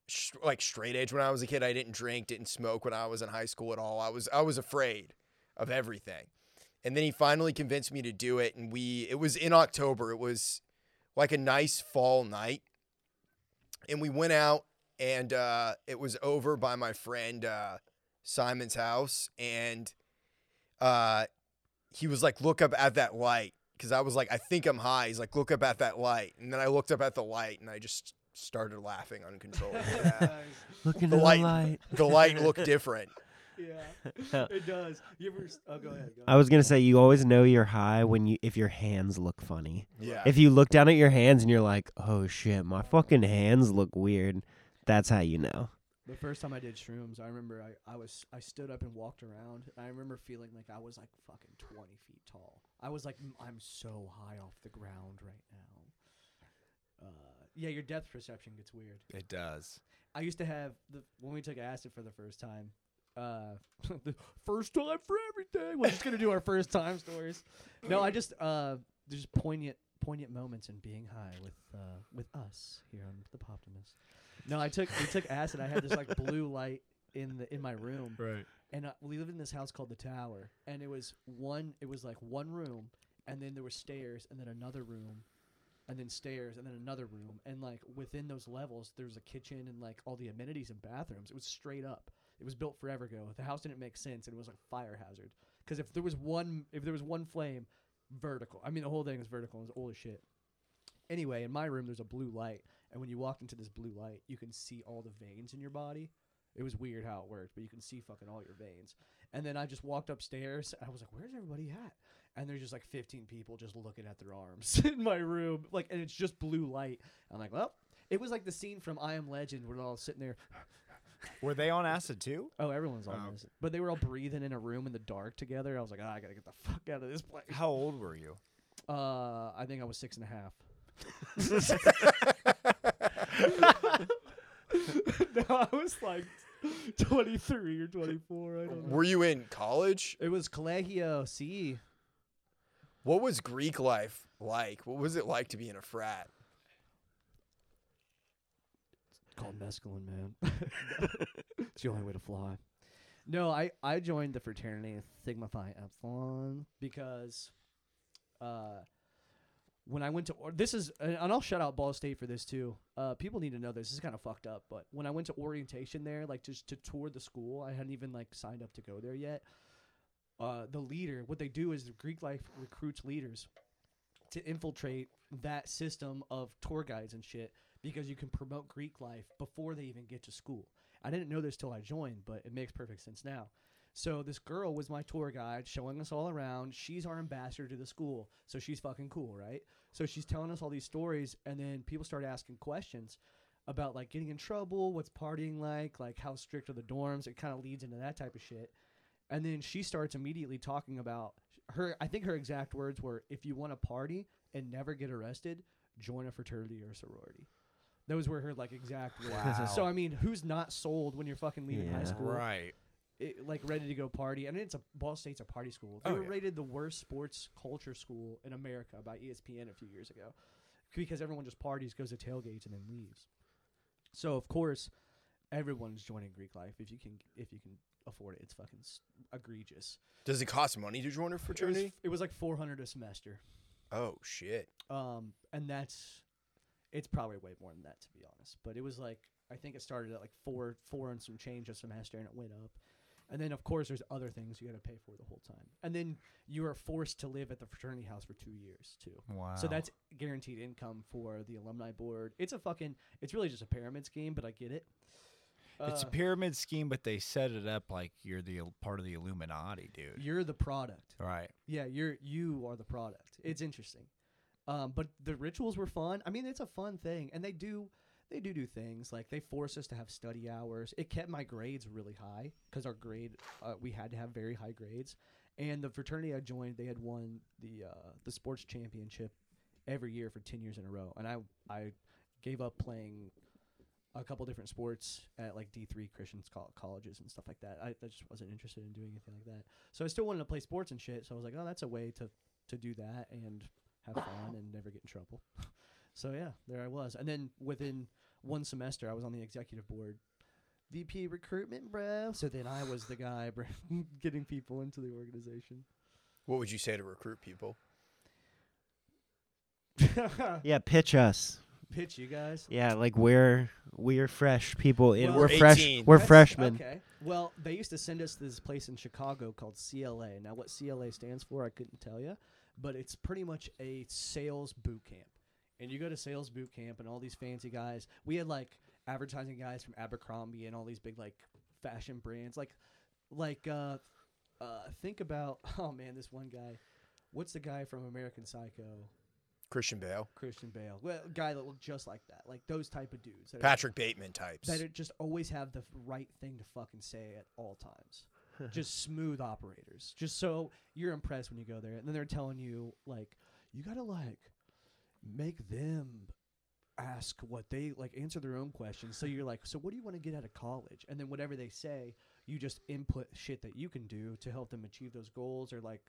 sh- like straight edge when I was a kid. I didn't drink, didn't smoke when I was in high school at all. I was I was afraid of everything. And then he finally convinced me to do it and we it was in October. It was like a nice fall night. And we went out and uh, it was over by my friend uh, Simon's house and uh, he was like look up at that light cuz I was like I think I'm high. He's like look up at that light. And then I looked up at the light and I just started laughing uncontrollably. Look into The the light- light. the light looked different. Yeah, it does. You ever? Oh, go ahead. Go I was gonna say you always know you're high when you if your hands look funny. Yeah. If you look down at your hands and you're like, "Oh shit, my fucking hands look weird," that's how you know. The first time I did shrooms, I remember I, I was I stood up and walked around. And I remember feeling like I was like fucking twenty feet tall. I was like "Mm, I'm so high off the ground right now. Uh, yeah, your depth perception gets weird. It does. I used to have the when we took acid for the first time. uh, the first time for everything. We're just gonna do our first time stories. No, I just uh, there's poignant poignant moments in being high with uh with us here on the Poptimist. No, I took we took acid. I had this like blue light in the in my room, Right. and uh, we lived in this house called the Tower, and it was one. It was like one room, and then there were stairs, and then another room, and then stairs, and then another room, and like within those levels, there was a kitchen and like all the amenities and bathrooms. It was straight up. It was built forever ago. The house didn't make sense, and it was like fire hazard. Because if there was one, if there was one flame, vertical. I mean, the whole thing was vertical. It was old as shit. Anyway, in my room, there's a blue light, and when you walked into this blue light, you can see all the veins in your body. It was weird how it worked, but you can see fucking all your veins. And then I just walked upstairs. And I was like, "Where's everybody at?" And there's just like 15 people just looking at their arms in my room, like, and it's just blue light. I'm like, "Well." It was like the scene from I Am Legend where they're all sitting there. Were they on acid too? Oh, everyone's on Oh. this, but they were all breathing in a room in the dark together. I was like, "Ah, I gotta get the fuck out of this place." How old were you? Uh, I think I was six and a half. no, I was like 23 or 24. I don't know. Were you in college? It was Colegio C. What was Greek life like? What was it like to be in a frat? It's called mescaline, man. it's the only way to fly. No, I, I joined the fraternity Sigma Phi Epsilon because uh, when I went to or this is and I'll shout out Ball State for this too. Uh, people need to know this. This is kind of fucked up, but when I went to orientation there, like just to tour the school, I hadn't even like signed up to go there yet. Uh, the leader, what they do is the Greek life recruits leaders to infiltrate that system of tour guides and shit because you can promote Greek life before they even get to school. I didn't know this till I joined, but it makes perfect sense now. So this girl was my tour guide, showing us all around. She's our ambassador to the school, so she's fucking cool, right? So she's telling us all these stories, and then people start asking questions about like getting in trouble, what's partying like, like how strict are the dorms. It kind of leads into that type of shit. And then she starts immediately talking about her. I think her exact words were, "If you want to party and never get arrested, join a fraternity or sorority." Those were her like exact words. Wow. So I mean, who's not sold when you're fucking leaving high school? Right. It, like ready to go party. And it's a Ball State's a party school. They Oh, were yeah. rated the worst sports culture school in America by ESPN a few years ago because everyone just parties, goes to tailgates, and then leaves. So of course, everyone's joining Greek life if you can if you can afford it. It's fucking s- egregious. Does it cost money to join a It was, fraternity? it was like four hundred a semester. Oh shit. Um, and that's it's probably way more than that to be honest. But it was like I think it started at like four four and some change a semester, and it went up. And then of course there's other things you got to pay for the whole time. And then you are forced to live at the fraternity house for two years too. Wow. So that's guaranteed income for the alumni board. It's a fucking it's really just a pyramid scheme, but I get it. it's a Uh, pyramid scheme, but they set it up like you're the part of the Illuminati, dude. you're the product. Right. Yeah, you're you are the product. It's interesting, um, but the rituals were fun. I mean, it's a fun thing, and they do they do do things like they force us to have study hours. It kept my grades really high because our grade uh, we had to have very high grades, and the fraternity I joined they had won the uh, the sports championship every year for ten years in a row, and I I gave up playing a couple different sports at like D three Christian colleges and stuff like that. I, I just wasn't interested in doing anything like that. So I still wanted to play sports and shit. So I was like, oh, that's a way to to do that and have fun and never get in trouble. so yeah, there I was. And then within one semester, I was on the executive board. VP recruitment, bro. So then I was the guy br- getting people into the organization. What would you say to recruit people? Yeah, pitch us. Pitch you guys. Yeah, like we're we're fresh people. In, Well- we're We're fresh. We're That's- freshmen. Okay. Well, they used to send us to this place in Chicago called CLA. Now, what CLA stands for, I couldn't tell you, but it's pretty much a sales boot camp. And you go to sales boot camp, and all these fancy guys. We had like advertising guys from Abercrombie and all these big like fashion brands. Like, like uh, uh, think about oh man, this one guy. What's the guy from American Psycho? Christian Bale, Christian Bale. Well, guy that looked just like that. Like those type of dudes. that are- Patrick Bateman types. that it just always have the right thing to fucking say at all times. just smooth operators. Just so you're impressed when you go there. And then they're telling you like you got to like make them ask what they like answer their own questions. So you're like, so what do you want to get out of college? And then whatever they say, you just input shit that you can do to help them achieve those goals or like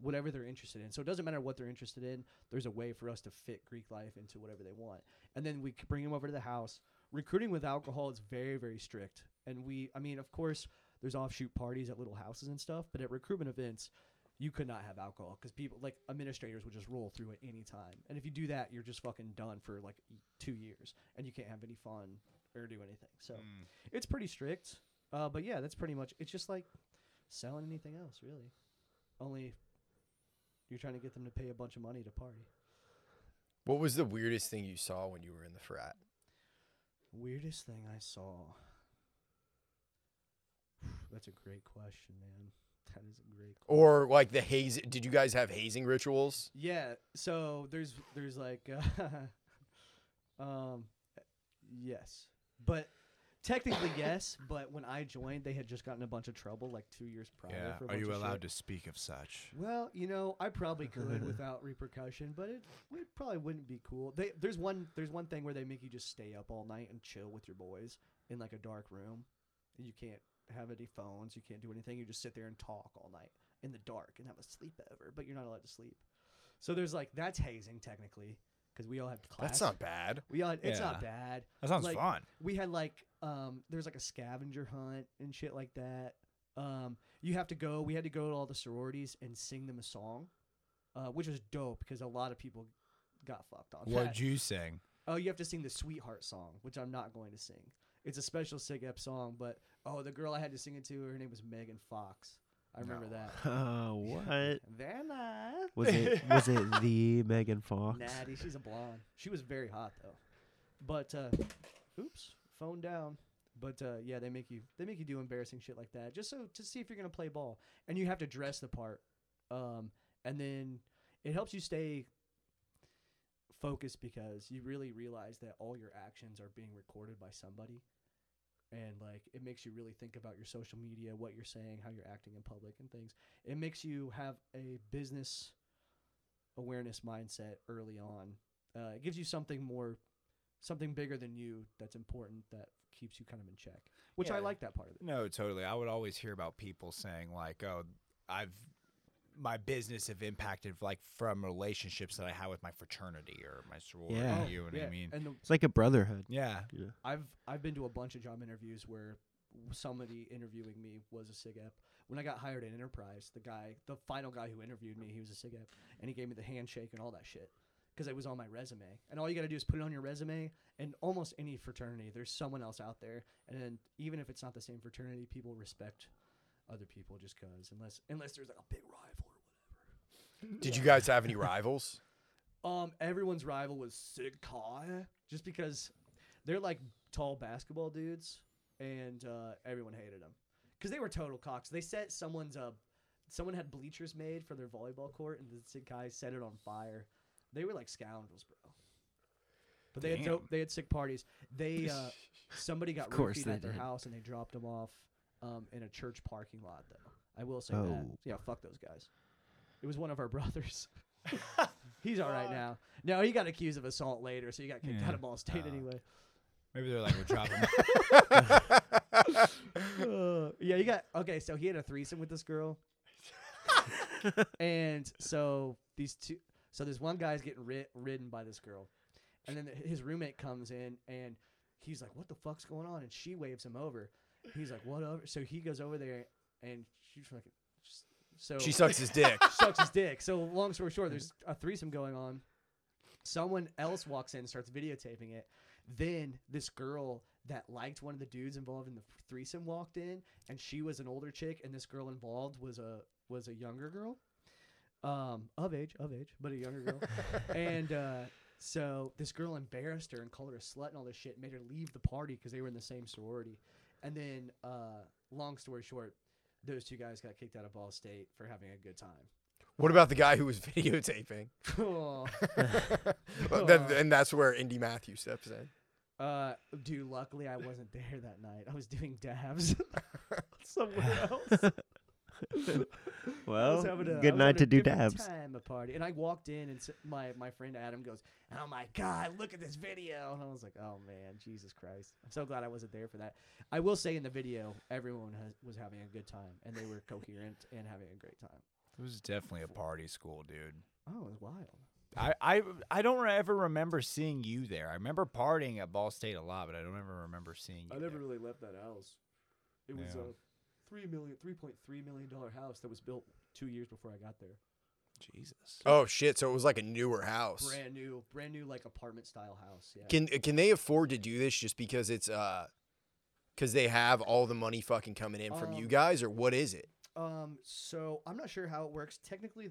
whatever they're interested in. So it doesn't matter what they're interested in. There's a way for us to fit Greek life into whatever they want. And then we bring them over to the house. Recruiting with alcohol is very very strict. And we I mean, of course, there's offshoot parties at little houses and stuff, but at recruitment events, you could not have alcohol because people like administrators would just roll through at any time. And if you do that, you're just fucking done for like two years, and you can't have any fun or do anything. So Mm. it's pretty strict. Uh, but yeah, that's pretty much. It's just like selling anything else, really. Only you're trying to get them to pay a bunch of money to party. What was the weirdest thing you saw when you were in the frat? Weirdest thing I saw. That's a great question, man. That is a great. Or like the haze? Did you guys have hazing rituals? Yeah. So there's there's like, uh, um, yes, but technically yes. But when I joined, they had just gotten a bunch of trouble like two years prior. Yeah. For a Are bunch you of allowed shit. to speak of such? Well, you know, I probably could without repercussion, but it, it probably wouldn't be cool. They, there's one there's one thing where they make you just stay up all night and chill with your boys in like a dark room. And you can't have any phones, you can't do anything. You just sit there and talk all night in the dark and have a sleepover, but you're not allowed to sleep. So there's like that's hazing technically because we all had class. That's not bad. We all it's not bad. That sounds Like, fun. We had like um there's like a scavenger hunt and shit like that. Um you have to go we had to go to all the sororities and sing them a song. Uh which was dope because a lot of people got fucked on What'd you sing? Oh, you have to sing the sweetheart song, which I'm not going to sing. It's a special Sig Ep song, but oh, the girl I had to sing it to, her name was Megan Fox. I remember No. that. Oh, what Then I was it? Was it the Megan Fox? Natty, she's a blonde. She was very hot though. But uh oops, phone down. But uh yeah, they make you they make you do embarrassing shit like that just so to see if you're going to play ball. And you have to dress the part. Um and then it helps you stay focused because you really realize that all your actions are being recorded by somebody. And like it makes you really think about your social media, what you're saying, how you're acting in public and things. It makes you have a business awareness mindset early on. Uh, it gives you something more, something bigger than you that's important that keeps you kind of in check. Which I like that part of it. No, totally. I would always hear about people saying like, "Oh, I've my business have impacted like from relationships that I had with my fraternity or my sorority." Yeah. Oh, you know what yeah. I mean? And the, It's like a brotherhood. Yeah. I've I've been to a bunch of job interviews where somebody interviewing me was a SIGEP. When I got hired at Enterprise, the guy, the final guy who interviewed me, he was a SIGEP, and he gave me the handshake and all that shit because it was on my resume. And all you got to do is put it on your resume. And almost any fraternity, there's someone else out there, and then even if it's not the same fraternity, people respect other people just because unless unless there's like a big rival or whatever. Did you guys have any rivals? Um, everyone's rival was Sig Chi, just because they're like tall basketball dudes, and uh, everyone hated them because they were total cocks. They set someone's uh, someone had bleachers made for their volleyball court, and the Sig Chi set it on fire. They were like scoundrels, bro. But they had dope, they had sick parties. They uh, somebody got course roofied at their did. house, and they dropped them off um, in a church parking lot. Though I will say that, Oh. yeah, fuck those guys. It was one of our brothers. He's all right now. No, he got accused of assault later, so he got kicked Yeah. out of Ball State Uh, anyway. Maybe they're like, "We're dropping." Uh, yeah, he got okay. So he had a threesome with this girl, and so these two. So this one guy's getting rid, ridden by this girl, and then his roommate comes in and he's like, "What the fuck's going on?" And she waves him over. He's like, "Whatever." So he goes over there and she's like, so She sucks his dick. sucks his dick. So long story short, there's a threesome going on. Someone else walks in and starts videotaping it. Then this girl that liked one of the dudes involved in the threesome walked in, and she was an older chick, and this girl involved was a was a younger girl, um, of age, of age, but a younger girl. and uh, so this girl embarrassed her and called her a slut and all this shit, and made her leave the party because they were in the same sorority. And then, uh, long story short, those two guys got kicked out of Ball State for having a good time. What about the guy who was videotaping? Well, and that's where Indy Mathews steps in. uh, dude, luckily I wasn't there that night. I was doing dabs somewhere else. I Well, was having a- I good night to do different dabs. Time a party, and I walked in, and my my friend Adam goes, "Oh my god, look at this video!" And I was like, "Oh man, Jesus Christ!" I'm so glad I wasn't there for that. I will say in the video, everyone has, was having a good time, and they were coherent and having a great time. It was definitely a party school, dude. Oh, it was wild. I, I I don't ever remember seeing you there. I remember partying at Ball State a lot, but I don't ever remember seeing you. I never there. really left that house. It was, Yeah. a three million, three point three million dollar house that was built two years before I got there. Jesus. Oh shit! So it was like a newer house. Brand new, brand new, like apartment style house. Yeah. Can can they afford to do this just because it's uh, because they have all the money fucking coming in from you Um, guys, or what is it? Um, so I'm not sure how it works. Technically,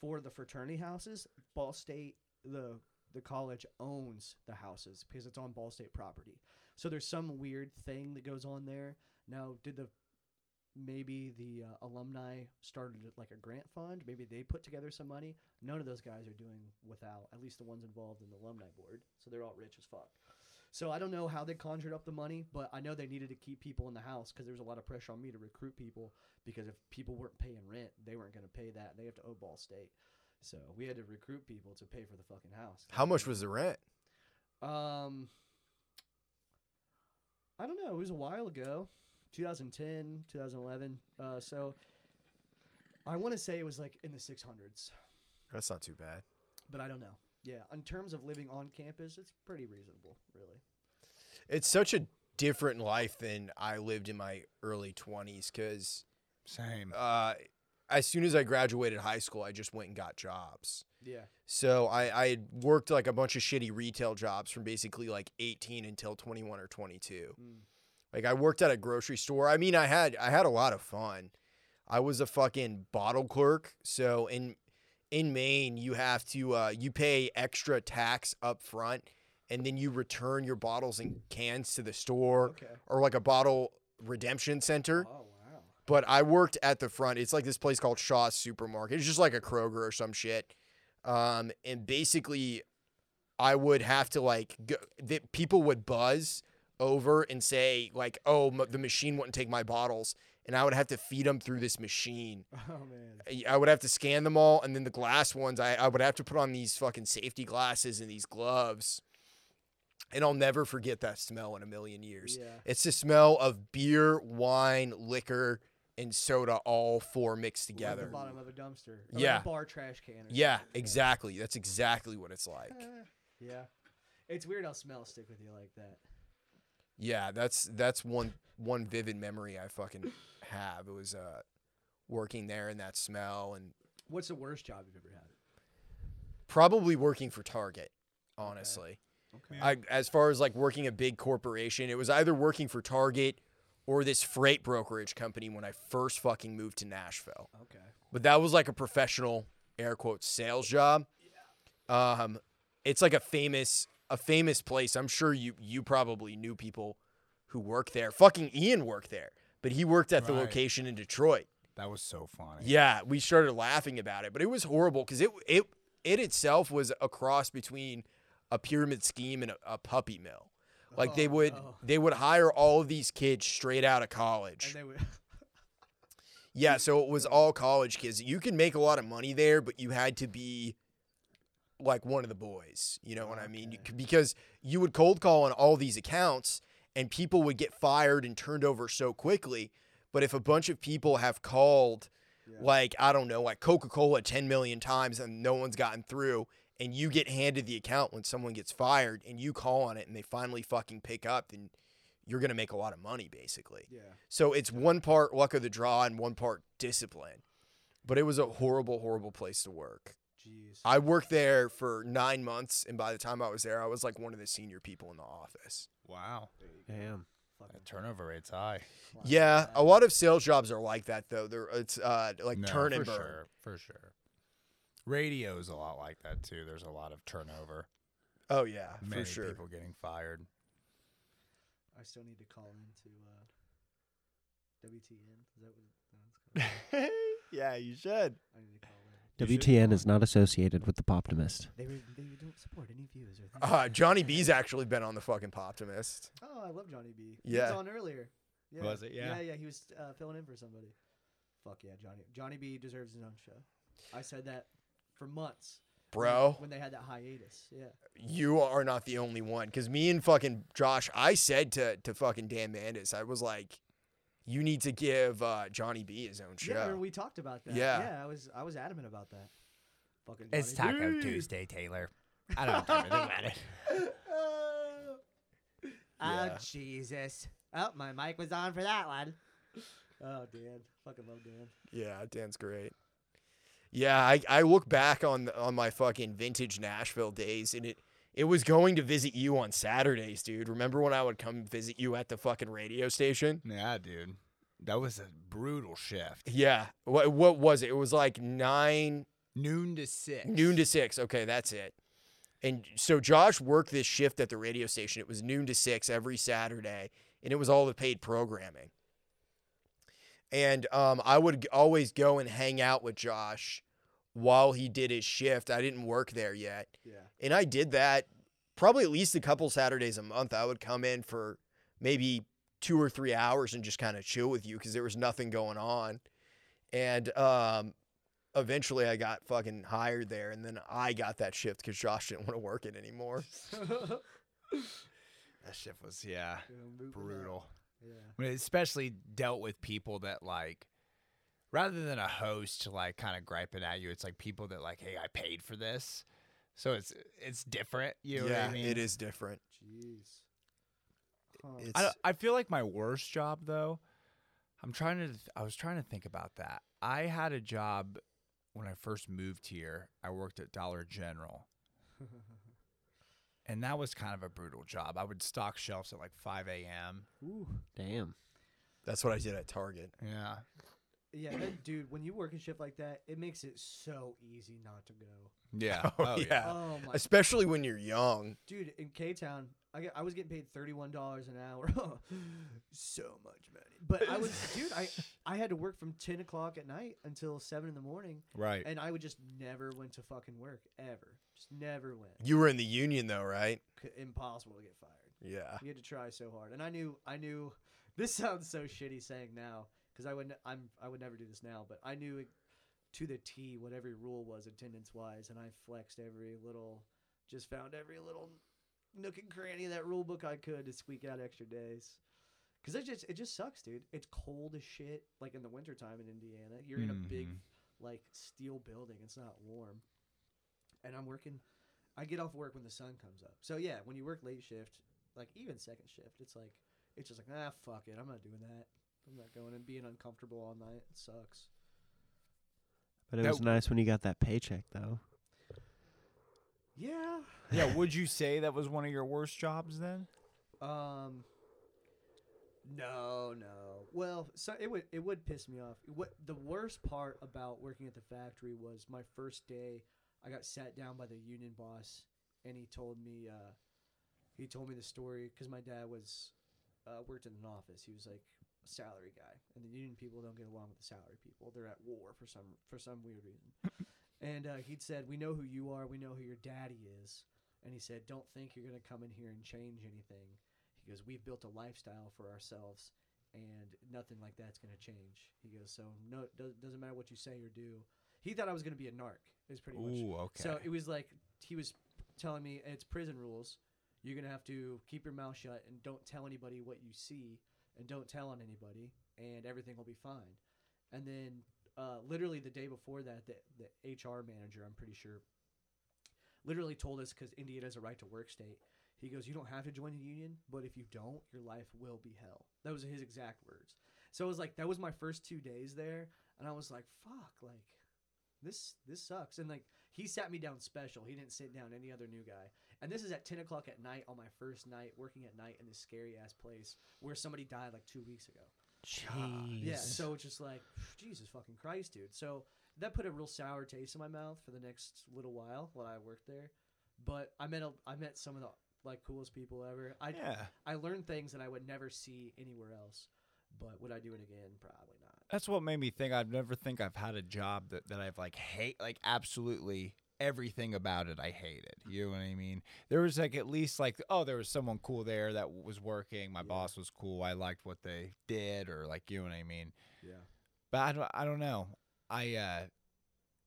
for the fraternity houses, Ball State, the the college owns the houses because it's on Ball State property. So there's some weird thing that goes on there. Now, did the maybe the uh, alumni started like a grant fund? Maybe they put together some money. None of those guys are doing without. At least the ones involved in the alumni board. So they're all rich as fuck. So I don't know how they conjured up the money, but I know they needed to keep people in the house because there was a lot of pressure on me to recruit people because if people weren't paying rent, they weren't going to pay that. They have to owe Ball State. So we had to recruit people to pay for the fucking house. How much was the rent? Um, I don't know. It was a while ago, 2010, 2011. Uh, so I want to say it was like in the 600s, That's not too bad. but I don't know. Yeah, in terms of living on campus, it's pretty reasonable, really. It's such a different life than I lived in my early twenties because Same. uh, as soon as I graduated high school, I just went and got jobs. Yeah. So I, I had worked like a bunch of shitty retail jobs from basically like 18 until 21 or 22. Mm. Like I worked at a grocery store. I mean, I had I had a lot of fun. I was a fucking bottle clerk. So in in Maine, you have to uh, you pay extra tax up front, and then you return your bottles and cans to the store Okay. or like a bottle redemption center. Oh wow. But I worked at the front. It's like this place called Shaw's Supermarket. It's just like a Kroger or some shit. Um, and basically, I would have to like go, the, people would buzz over and say like, "Oh, m- the machine wouldn't take my bottles," and I would have to feed them through this machine. Oh man. I- I would have to scan them all, and then the glass ones, I, I would have to put on these fucking safety glasses and these gloves. And I'll never forget that smell in a million years. Yeah. It's the smell of beer, wine, liquor, and soda all four mixed Like together. the bottom of a dumpster. Or like Yeah. a bar trash can. Yeah, exactly. That's exactly what it's like. Eh, yeah. It's weird how smells stick with you like that. Yeah, that's that's one one vivid memory I fucking have. It was uh working there and that smell and What's the worst job you've ever had? probably working for Target, honestly. Okay. I as far as like working a big corporation, it was either working for Target or this freight brokerage company when I first fucking moved to Nashville. Okay. But that was like a professional air quotes sales job. Um it's like a famous a famous place. I'm sure you you probably knew people who work there. Fucking Ian worked there, but he worked at the Right. location in Detroit. That was so funny. Yeah, we started laughing about it, but it was horrible because it it it itself was a cross between a pyramid scheme and a, a puppy mill. Like they Oh, would no. they would hire all of these kids straight out of college. And they would. Yeah, so it was all college kids. You can make a lot of money there, but you had to be like one of the boys. You know what I mean? You because you would cold call on all these accounts and people would get fired and turned over so quickly. But if a bunch of people have called, Yeah. like, I don't know, like Coca Cola 10 million times and no one's gotten through, and you get handed the account when someone gets fired and you call on it and they finally fucking pick up, then you're going to make a lot of money, basically. Yeah. So it's one part luck of the draw and one part discipline. But it was a horrible, horrible place to work. Jeez. I worked there for nine months, and by the time I was there, I was like one of the senior people in the office. Wow. Damn. Fucking That turnover rate's high. class Yeah, a lot of sales jobs are like that though. They're it's uh like No, turn for and burn. Sure, for sure. Radio's a lot like that too. There's a lot of turnover. Oh yeah, Many for sure. people getting fired. I still need to call into uh, WTN. Is that what that's called? yeah, you should. I need to call in. You should WTN is not associated with the Poptimist. They, re- they don't support any views or. Uh, Johnny B's actually been on the fucking Poptimist. oh, I love Johnny B. He Yeah. was on earlier. Yeah. Was it? Yeah. Yeah, yeah. He was uh, filling in for somebody. Fuck yeah, Johnny. Johnny B deserves his own show. I said that for months, Bro, When they had that hiatus, yeah. you are not the only one. Because me and fucking Josh, I said to, to fucking Dan Mandis, I was like, you need to give uh, Johnny B his own show. Yeah, show. we talked about that. Yeah. yeah. I was I was adamant about that. Fucking. It's Taco B. Tuesday, Taylor. I don't know anything about it. Oh Yeah. Jesus! Oh, my mic was on for that one. Oh, Dan, fucking love Dan. Yeah, Dan's great. Yeah, I, I look back on on my fucking vintage Nashville days, and it it was going to visit you on Saturdays, dude. Remember when I would come visit you at the fucking radio station? Yeah, dude. That was a brutal shift. Yeah. What what was it? It was like nine Noon to six. noon to six. Okay, that's it. And so Josh worked this shift at the radio station. It was noon to six every Saturday, and it was all the paid programming. And um, I would always go and hang out with Josh while he did his shift. I didn't work there yet, Yeah. and I did that probably at least a couple Saturdays a month. I would come in for maybe two or three hours and just kind of chill with you because there was nothing going on. And um, eventually I got fucking hired there, and then I got that shift because Josh didn't want to work it anymore. That shift was yeah brutal. Yeah. When it especially dealt with people that like, rather than a host like kind of griping at you, it's like people that like, hey, I paid for this, so it's it's different. You know yeah, what I mean? it is different. Jeez. Huh. It's, I, I feel like my worst job though. I'm trying to. th- I was trying to think about that. I had a job when I first moved here. I worked at Dollar General, and that was kind of a brutal job. I would stock shelves at like 5 a.m. Ooh. Damn. that's what I did at Target. Yeah, Yeah, that, dude. When you work a shift like that, it makes it so easy not to go. yeah, Oh, oh yeah. Oh my, Especially when you're young. dude. In K Town, I get, I was getting paid thirty one dollars an hour. so much money. But I was, dude. I I had to work from ten o'clock at night until seven in the morning, Right. and I would just never went to fucking work ever. Just never went. You were in the union though, right? C- impossible to get fired. Yeah. You had to try so hard, and I knew, I knew. This sounds so shitty saying now, because I would, I'm, I would never do this now, but I knew it to the T what every rule was attendance wise, and I flexed every little, just found every little nook and cranny of that rule book I could to squeak out extra days. Cause it just, it just sucks, dude. It's cold as shit. Like in the wintertime in Indiana, you're in a big, Mhm. like steel building. It's not warm, and I'm working. I get off work when the sun comes up. So yeah, when you work late shift, like even second shift, it's like it's just like ah fuck it, I'm not doing that. I'm not going and being uncomfortable all night. It sucks. But it That- was nice when you got that paycheck, though. Yeah. yeah. Would you say that was one of your worst jobs then? Um. No, no. Well, so it would it would piss me off. What the worst part about working at the factory was my first day. I got sat down by the union boss, and he told me uh, he told me the story because my dad was uh, worked in an office. He was like a salary guy, and the union people don't get along with the salary people. They're at war for some for some weird reason. and uh, he'd said, "We know who you are. We know who your daddy is." And he said, "Don't think you're gonna come in here and change anything." He goes, "We've built a lifestyle for ourselves, and nothing like that's gonna change." He goes, "So no, it does, doesn't matter what you say or do." He thought I was gonna be a narc. Is pretty much. Ooh, okay. So it was like he was telling me it's prison rules. You're gonna have to keep your mouth shut and don't tell anybody what you see, and don't tell on anybody, and everything will be fine. And then, uh, literally the day before that, the the HR manager, I'm pretty sure, literally told us because Indiana is a right to work state. He goes, "You don't have to join the union, but if you don't, your life will be hell." That was his exact words. So it was like that was my first two days there, and I was like, "Fuck!" Like this this sucks. And like he sat me down special. He didn't sit down any other new guy. And this is at ten o'clock at night on my first night working at night in this scary ass place where somebody died like two weeks ago. Jeez. Yeah, so it's just like Jesus fucking Christ, dude. So that put a real sour taste in my mouth for the next little while while I worked there. But I met a, I met some of the like coolest people ever. I yeah. I learned things that I would never see anywhere else. But would I do it again? Probably not. That's what made me think I'd never think I've had a job that, that I've like hate like absolutely everything about it I hated. You know what I mean? There was like at least like oh there was someone cool there that was working. My Yeah. boss was cool. I liked what they did or like you know what I mean. Yeah. but I don't I don't know. I uh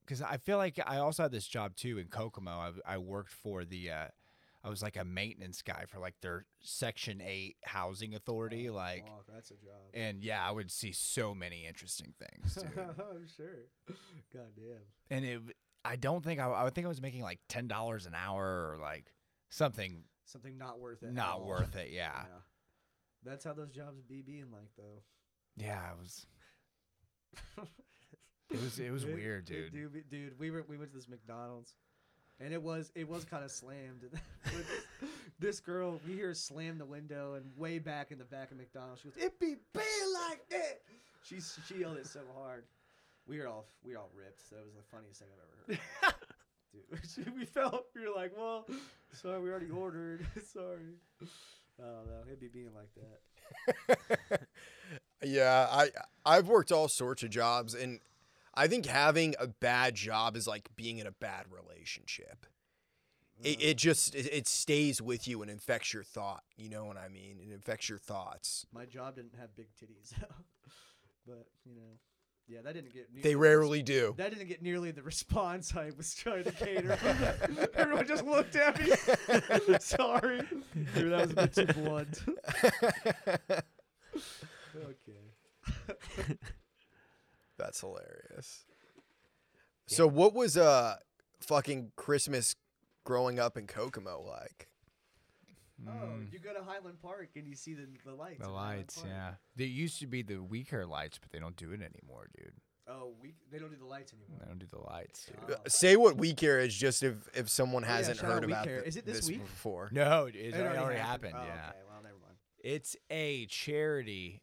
cuz I feel like I also had this job too in Kokomo. I I worked for the uh I was like a maintenance guy for like their section 8 housing authority like Fuck, that's a job. and yeah, I would see so many interesting things. I'm sure. God damn. and it I don't think I, I would think I was making like $10 an hour or like something Something not worth it. not worth it. Yeah. That's how those jobs be being like though. Yeah, it was it was it was weird, it dude. dude, we were we went to this McDonald's, and it was it was kind of slammed. This, this girl, we hear her slam the window, and way back in the back of McDonald's, she goes, "It be big like that." She she yelled it so hard. We were all we were all ripped. That was the funniest thing I've ever heard. Dude, we felt we were like, well, sorry, we already ordered. sorry. Oh no, it'd be being like that. Yeah, I I've worked all sorts of jobs, and I think having a bad job is like being in a bad relationship. It, it mm. just it, it stays with you and infects your thought. You know what I mean? It infects your thoughts. My job didn't have big titties, but you know, yeah, that didn't get. They rarely do. That didn't get nearly the response I was trying to cater. Everyone just looked at me. Sorry, dude, that was a bit too blunt. okay. That's hilarious. So what was uh fucking Christmas growing up in Kokomo like? Oh, Mm, you go to Highland Park and you see the the lights. the lights, yeah. There used to be the We Care lights, but they don't do it anymore, dude. Oh, we they don't do the lights anymore. They don't do the lights, dude. Uh, Oh. Say what we care is just if if someone Oh, yeah, hasn't heard about Care. th- Is it this week? before. No, it, It it already, happened. Oh, yeah, Okay, well, never mind. it's a charity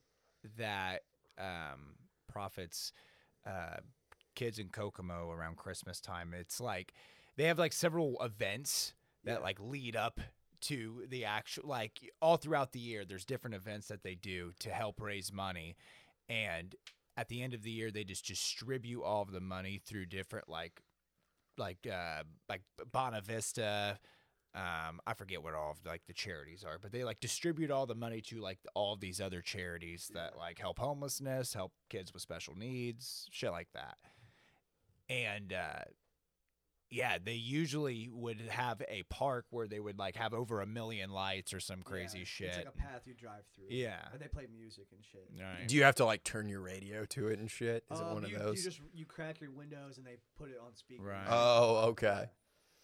that um, profits uh, kids in Kokomo around Christmas time. It's like they have like several events that Yeah. like lead up to the actual like all throughout the year. There's different events that they do to help raise money, and at the end of the year, they just distribute all of the money through different like like uh like Bona Vista um I forget what all of like the charities are, but they like distribute all the money to like all of these other charities that like help homelessness, help kids with special needs, shit like that. And uh yeah, they usually would have a park where they would like have over a million lights or some crazy Yeah, shit. It's like a path you drive through. Yeah. and they play music and shit. Right. Do you have to like turn your radio to it and shit? Is it Um, one of those? You just you crack your windows and they put it on speaker. Right. Oh, okay.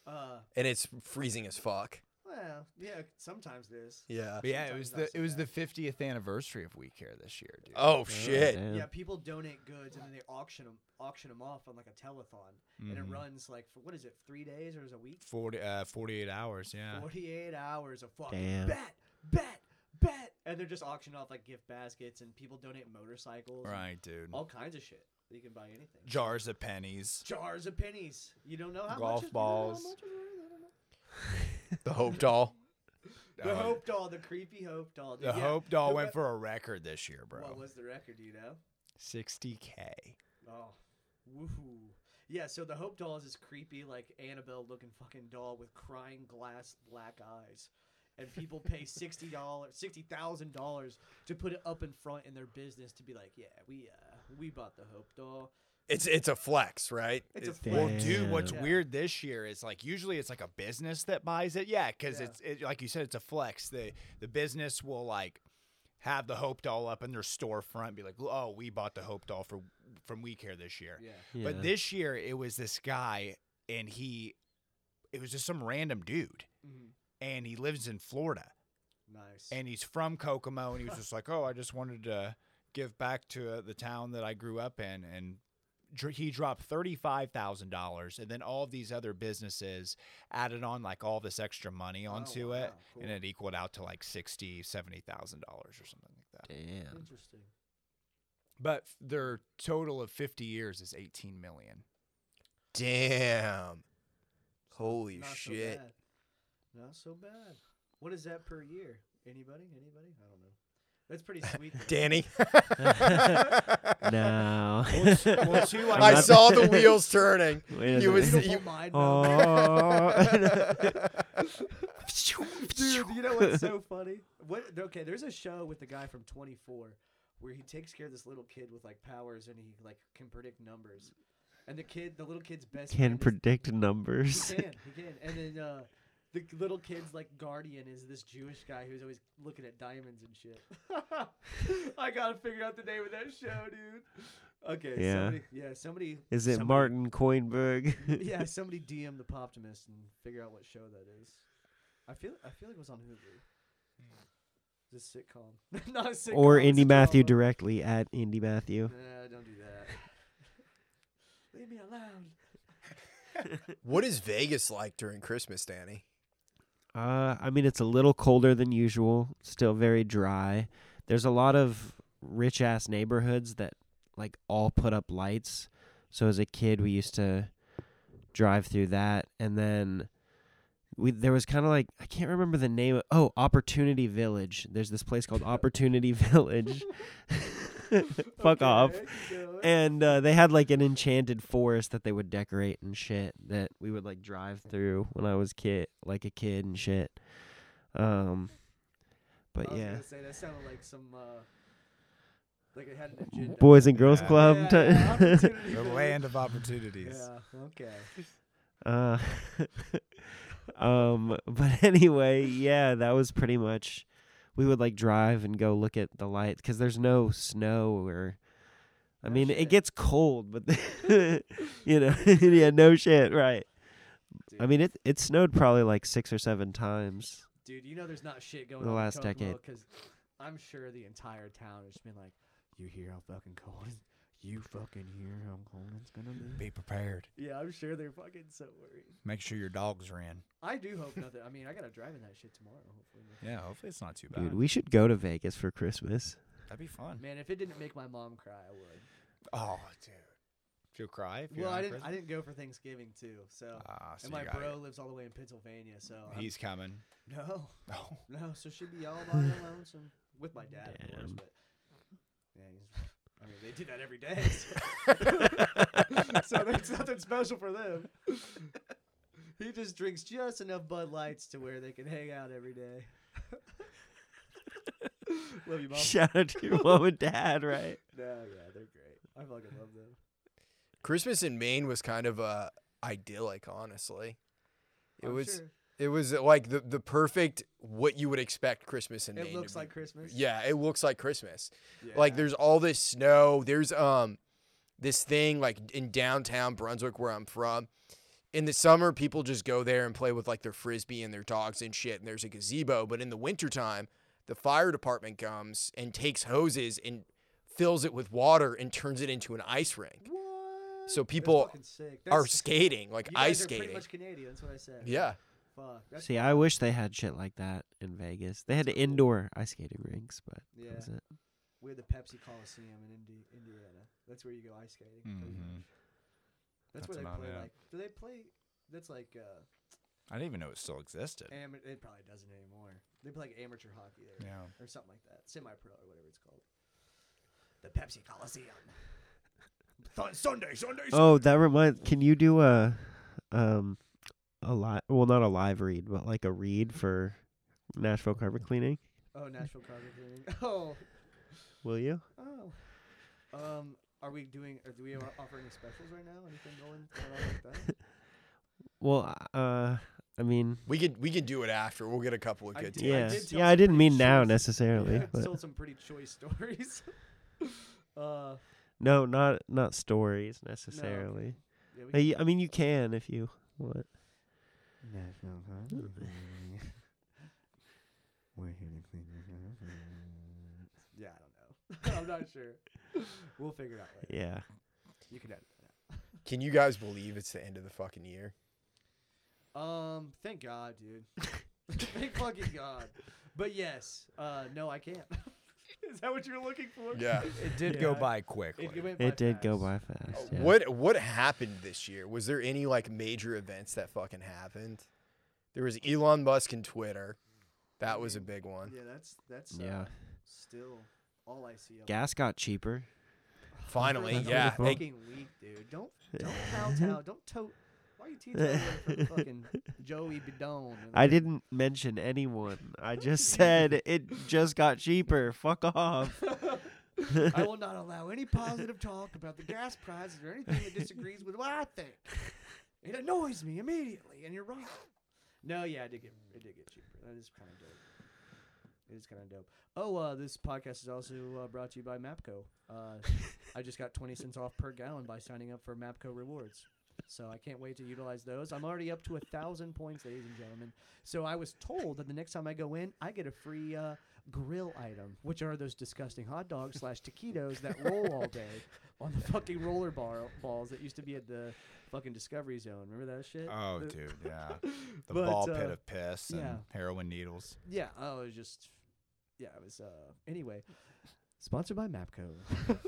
Uh, And it's freezing as fuck. Well, yeah. Sometimes it is. Yeah. But yeah, it was not the so it was the 50th anniversary of We Care this year, dude. Oh shit. damn. Yeah, people donate goods and then they auction them auction them off on like a telethon, and it Mhm. runs like for what is it, three days or is it a week? 40 uh 48 hours, yeah. 48 hours of fucking Damn. bet, bet, bet. And they're just auctioning off like gift baskets and people donate motorcycles. and Right, dude. All kinds of shit. You can buy anything. Jars of pennies. Jars of pennies. You don't know how Golf much. is- you don't know how balls. much is worth, I don't know. The Hope Doll. The Uh, Hope Doll, the creepy Hope Doll. The. Yeah. Hope Doll went for a record this year, bro. What was the record? Do you know? 60k. Oh, woohoo! Yeah, so the Hope doll is this creepy, like Annabelle looking fucking doll with crying glass black eyes, and people pay sixty dollars, sixty thousand dollars to put it up in front in their business to be like, yeah, we uh we bought the Hope doll. It's it's a flex, right? It's a It's- flex. Well, dude, what's Yeah. weird this year is like usually it's like a business that buys it. Yeah, because Yeah. it's it, like you said, it's a flex. The the business will like have the Hope Doll up in their storefront, and be like, oh, we bought the Hope Doll for from We Care this year. Yeah, Yeah. But this year it was this guy, and he, it was just some random dude, Mhm. and he lives in Florida, nice. and he's from Kokomo, and he was just like, oh, I just wanted to give back to uh, the town that I grew up in, and dr- he dropped thirty five thousand dollars, and then all of these other businesses added on like all this extra money oh, onto wow, it, and cool. it equaled out to like sixty, seventy thousand dollars or something like that. Damn. Interesting. But their total of fifty years is eighteen million. Damn. Holy Not shit. So. Not so bad. What is that per year? Anybody? Anybody? I don't know. That's pretty sweet. Danny. no. well, two, I'm I saw the wheels turning. Wait You was- minute. You- mind Oh. Dude, you know what's so funny? What? Okay, there's a show with the guy from 24 where he takes care of this little kid with like powers and he like can predict numbers. And the kid, the little kid's best Can friend is- predict he numbers. can, he can. And then uh, the little kid's like guardian is this Jewish guy who's always looking at diamonds and shit. I gotta figure out the name of that show, dude. Okay, Yeah. somebody, yeah, somebody. Is it somebody- Martin Coinberg? yeah, somebody DM the Poptimist and figure out what show that is. I feel I feel like it was on Hulu. This sitcom, not a sitcom. or it's Indy a Mathew drama. directly at Indy Mathew. Nah, don't do that. Leave me alone. What is Vegas like during Christmas, Danny? Uh, I mean, it's a little colder than usual. Still very dry. There's a lot of rich ass neighborhoods that like all put up lights. So as a kid, we used to drive through that, and then we there was kind of like I can't remember the name. Of, oh, Opportunity Village. There's this place called Opportunity Village. Fuck off. Okay, keep going. And uh, they had like an enchanted forest that they would decorate and shit that we would like drive through when I was kid, like a kid and shit. Um, but I was yeah, gonna say that sounded like some uh, like it had an agenda. Boys and Girls Yeah. Club. Yeah, yeah, The land of opportunities. Yeah. Okay. uh, um, but anyway, yeah, that was pretty much. We would like drive and go look at the lights because there's no snow or. I No mean, shit. it gets cold, but you know, yeah, no shit, right? I mean, it it snowed probably like six or seven times. Dude, you know there's not shit going on in The on last decade. because I'm sure the entire town has been like, "You hear how fucking cold? It- You fucking hear how cold it's gonna be?" Be prepared. Yeah, I'm sure they're fucking so worried. Make sure your dogs are in. I do hope nothing. I mean, I gotta drive in that shit tomorrow. Hopefully. Yeah, hopefully it's not too bad. Dude, we should go to Vegas for Christmas. That'd be fun. Man, if it didn't make my mom cry, I would. Oh, dude. You'll cry if you're Well, on I didn't. Christmas? I didn't go for Thanksgiving too. So, Ah, so and you my got bro it. lives all the way in Pennsylvania. So I'm- He's coming. no, Oh, no. So she'd be all by her lonesome with my dad, of course. Damn. But yeah, he's, I mean, they do that every day. So, so there's nothing special for them. He just drinks just enough Bud Lights to where they can hang out every day. Love you, mom. Shout out to your mom and dad, right? No, yeah, they're great. I fucking love them. Christmas in Maine was kind of uh, idyllic, honestly. It I'm was sure. It was uh, like the the perfect what you would expect Christmas in Maine. It looks like Christmas. Yeah, it looks like Christmas. Like there's all this snow. There's um this thing like in downtown Brunswick where I'm from. In the summer, people just go there and play with like their frisbee and their dogs and shit, and there's a gazebo. But in the wintertime, the fire department comes and takes hoses and fills it with water and turns it into an ice rink. What? So people. Are skating, like ice are pretty skating. much Canadian. That's what I said. Yeah. Fuck. That's See, I wish they had shit like that in Vegas. They had cool. indoor ice skating rinks, but yeah. that was it. We had the Pepsi Coliseum in Indi- Indiana. That's where you go ice skating. pretty Mhm. That's, That's where they play. it. Like, do they play? That's like uh, I didn't even know it still existed. am- It probably doesn't anymore. They play like amateur hockey there, Yeah. or something like that, semi-pro or whatever it's called. The Pepsi Coliseum. Th- Sunday, Sunday. Oh, that reminds. Can you do a, um, a live? Well, not a live read, but like a read for Nashville carpet cleaning. Oh, Nashville carpet cleaning. Oh, Will you? oh. Um, are we doing? Or do we o- offer any specials right now? Anything going, going on like that? Well, uh, I mean, We could we could do it after. We'll get a couple of I good did- yeah, did yeah. I didn't pretty mean now necessarily, Yeah, but told some pretty choice stories. uh, no, not not stories necessarily. yeah, we Uh, y- I mean, you can if you want. Nashville carpet. We're here to clean your carpet. Yeah, I don't know. I'm not sure. We'll figure it out later. Yeah. You can edit that Can you guys believe it's the end of the fucking year? Um, thank God, dude. thank fucking God. But yes, uh, no, I can't. Is that what you're looking for? Yeah. It did Yeah. go by quickly. It, went by It did go by fast. Yeah. What what happened this year? Was there any like major events that fucking happened? There was Elon Musk and Twitter. That was a big one. Yeah, that's that's uh, Yeah. still all I see. of Gas got cheaper. Finally, That's yeah. wonderful. Fucking weak, dude. Don't don't kowtow. Don't tote. Why are you teetotaling for fucking Joey Bidone? I didn't mention anyone. I just said it just got cheaper. Fuck off. I will not allow any positive talk about the gas prices or anything that disagrees with what I think. It annoys me immediately, and you're right. No, yeah, it did get it did get cheaper. That is kind of dope. It is kind of dope. Oh, uh, this podcast is also uh, brought to you by Mapco. Uh, I just got 20 cents off per gallon by signing up for Mapco rewards. So I can't wait to utilize those. I'm already up to a thousand points, ladies and gentlemen. So I was told that the next time I go in, I get a free uh, grill item, which are those disgusting hot dogs slash taquitos that roll all day on the fucking roller bar balls that used to be at the fucking Discovery Zone. Remember that shit? Oh, The- dude, yeah. The But, ball uh, pit of piss and yeah. heroin needles. Yeah. Oh, it was just. Yeah, it was. Uh, anyway, sponsored by Mapco.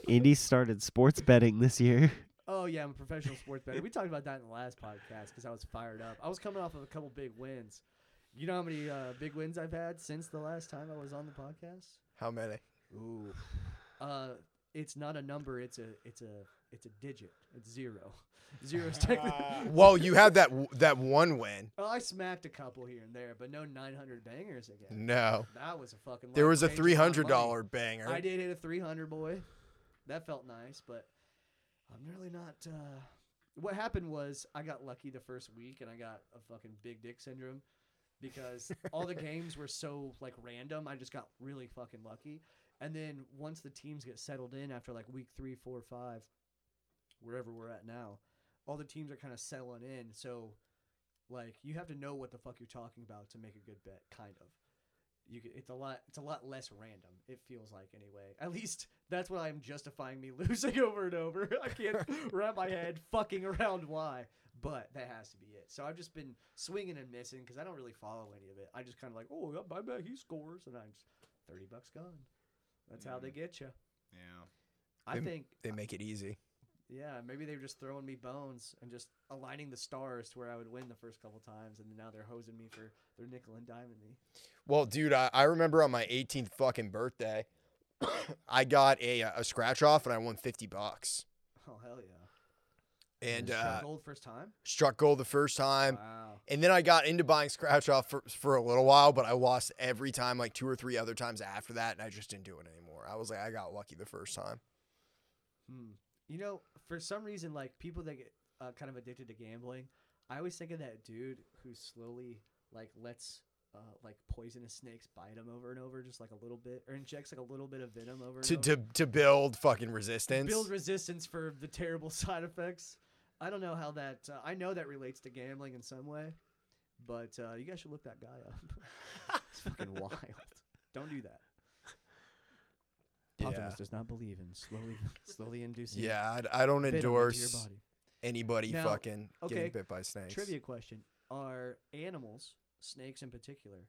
Indy started sports betting this year. Oh yeah, I'm a professional sports bettor. We talked about that in the last podcast because I was fired up. I was coming off of a couple big wins. You know how many uh, big wins I've had since the last time I was on the podcast? How many? Ooh. Uh, it's not a number. It's a it's a it's a digit. It's zero. Zero is technically. Well, you had that w- that one win. well, I smacked a couple here and there, but no 900 bangers again. No, That was a fucking. there was a life-changing three amount of hundred money. dollar banger. I did hit a 300 boy. That felt nice, but I'm really not. Uh, what happened was I got lucky the first week and I got a fucking big dick syndrome because all the games were so like random. I just got really fucking lucky. And then once the teams get settled in after like week three, four, five, wherever we're at now, all the teams are kind of settling in. So, like, you have to know what the fuck you're talking about to make a good bet, kind of you could, it's a lot it's a lot less random it feels like anyway. At least that's what i'm justifying me losing over and over. I can't wrap my head fucking around why but that has to be it. So i've just been swinging and missing because i don't really follow any of it. I just kind of like oh i bet he scores and i'm just 30 bucks gone. That's how they mm. get you Yeah. i They- think They make it easy. Yeah maybe they were just throwing me bones and just aligning the stars to where i would win the first couple times and now they're hosing me for their nickel and diming me Well, dude, I, I remember on my 18th fucking birthday, I got a a scratch off and I won 50 bucks. oh hell yeah And Struck uh, gold first time struck gold the first time. wow And then I got into buying scratch off for, for a little while, but I lost every time, like two or three other times after that, and I just didn't do it anymore. I was like, I got lucky the first time. Hmm. You know, for some reason, like people that get uh, kind of addicted to gambling, I always think of that dude who slowly like lets uh, like poisonous snakes bite him over and over, just like a little bit, or injects like a little bit of venom over To, and to, to build fucking resistance. build resistance for the terrible side effects. I don't know how that. Uh, I know that relates to gambling in some way, but uh, you guys should look that guy up. it's fucking wild. Don't do that. Yeah. Does not believe in slowly, slowly inducing. yeah, I, I don't venom into your endorse body. anybody Now, fucking okay, getting bit by snakes. Trivia question: Are animals, snakes in particular,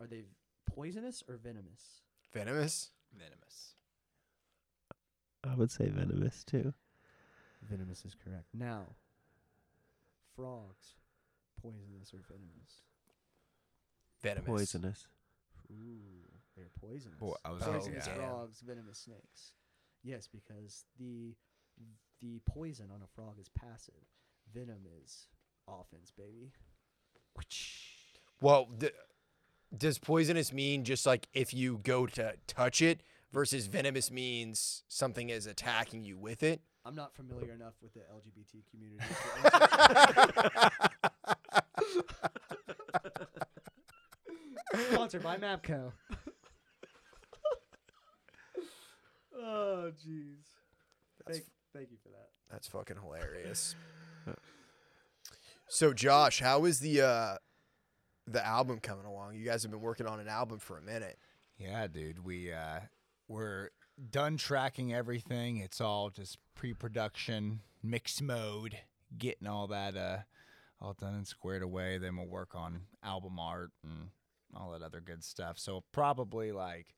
are they poisonous or venomous? Venomous? Venomous. I would say venomous too. Venomous is correct. Now, frogs, poisonous or venomous? Venomous. Poisonous. Ooh, they're poisonous. Well, I was Oh, poisonous damn. frogs, venomous snakes. Yes, because the the poison on a frog is passive. Venom is offense, baby. Well, d- does poisonous mean just like if you go to touch it versus venomous means something is attacking you with it? I'm not familiar enough with the LGBT community. Sponsored by Mapco. Oh, jeez. Thank, thank you for that. That's fucking hilarious. so Josh, how is the uh the album coming along? You guys have been working on an album for a minute. Yeah, dude. We uh we're done tracking everything. It's all just pre-production, mix mode, getting all that uh all done and squared away. Then we'll work on album art and all that other good stuff. So probably like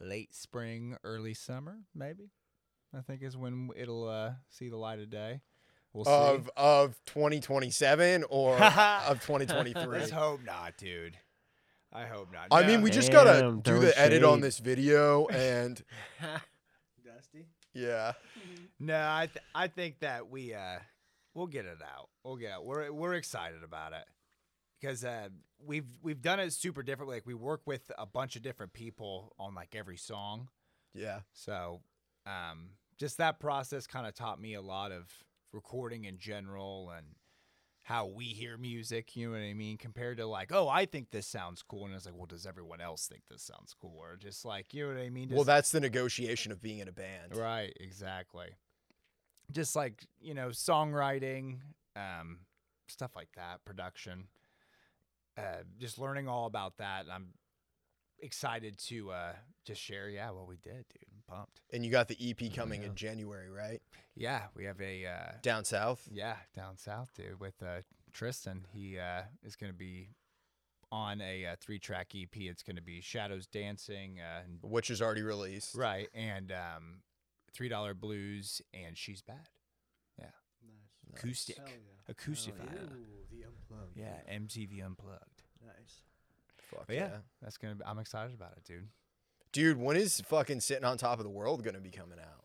late spring, early summer, maybe. I think is when it'll uh see the light of day. We'll see. Of of 2027 or of 2023. Let's hope not, dude. I hope not. I No. mean, we just gotta do throwing the edit on this video and Dusty? yeah. No, I th- I think that we uh we'll get it out. We'll get it. We're we're excited about it because uh, we've we've done it super different. Like we work with a bunch of different people on like every song, Yeah. so um, just that process kind of taught me a lot of recording in general and how we hear music. You know what I mean? Compared to like, oh, I think this sounds cool, and it's like, well, does everyone else think this sounds cool? Or just like, you know what I mean? Well, that's the negotiation of being in a band. Right, exactly. Just like, you know, songwriting, um, stuff like that, production. Uh, just learning all about that. I'm excited to uh just share, yeah, what we did, dude. I'm pumped. And you got the EP coming Yeah. in January, right? Yeah, we have a uh Down south. yeah, down south, dude, with uh Tristan. He uh is gonna be on a uh, three track EP. It's gonna be Shadows Dancing, uh and- Which is already released. right, and um Three Dollar Blues and She's Bad. Nice. Acoustic. Hell yeah. Acoustic. Hell yeah. Ooh, unplugged. Yeah, MTV Unplugged. Nice. Fuck But yeah. yeah, that's gonna. Be, I'm excited about it, dude. Dude, when is fucking sitting on top of the world gonna be coming out?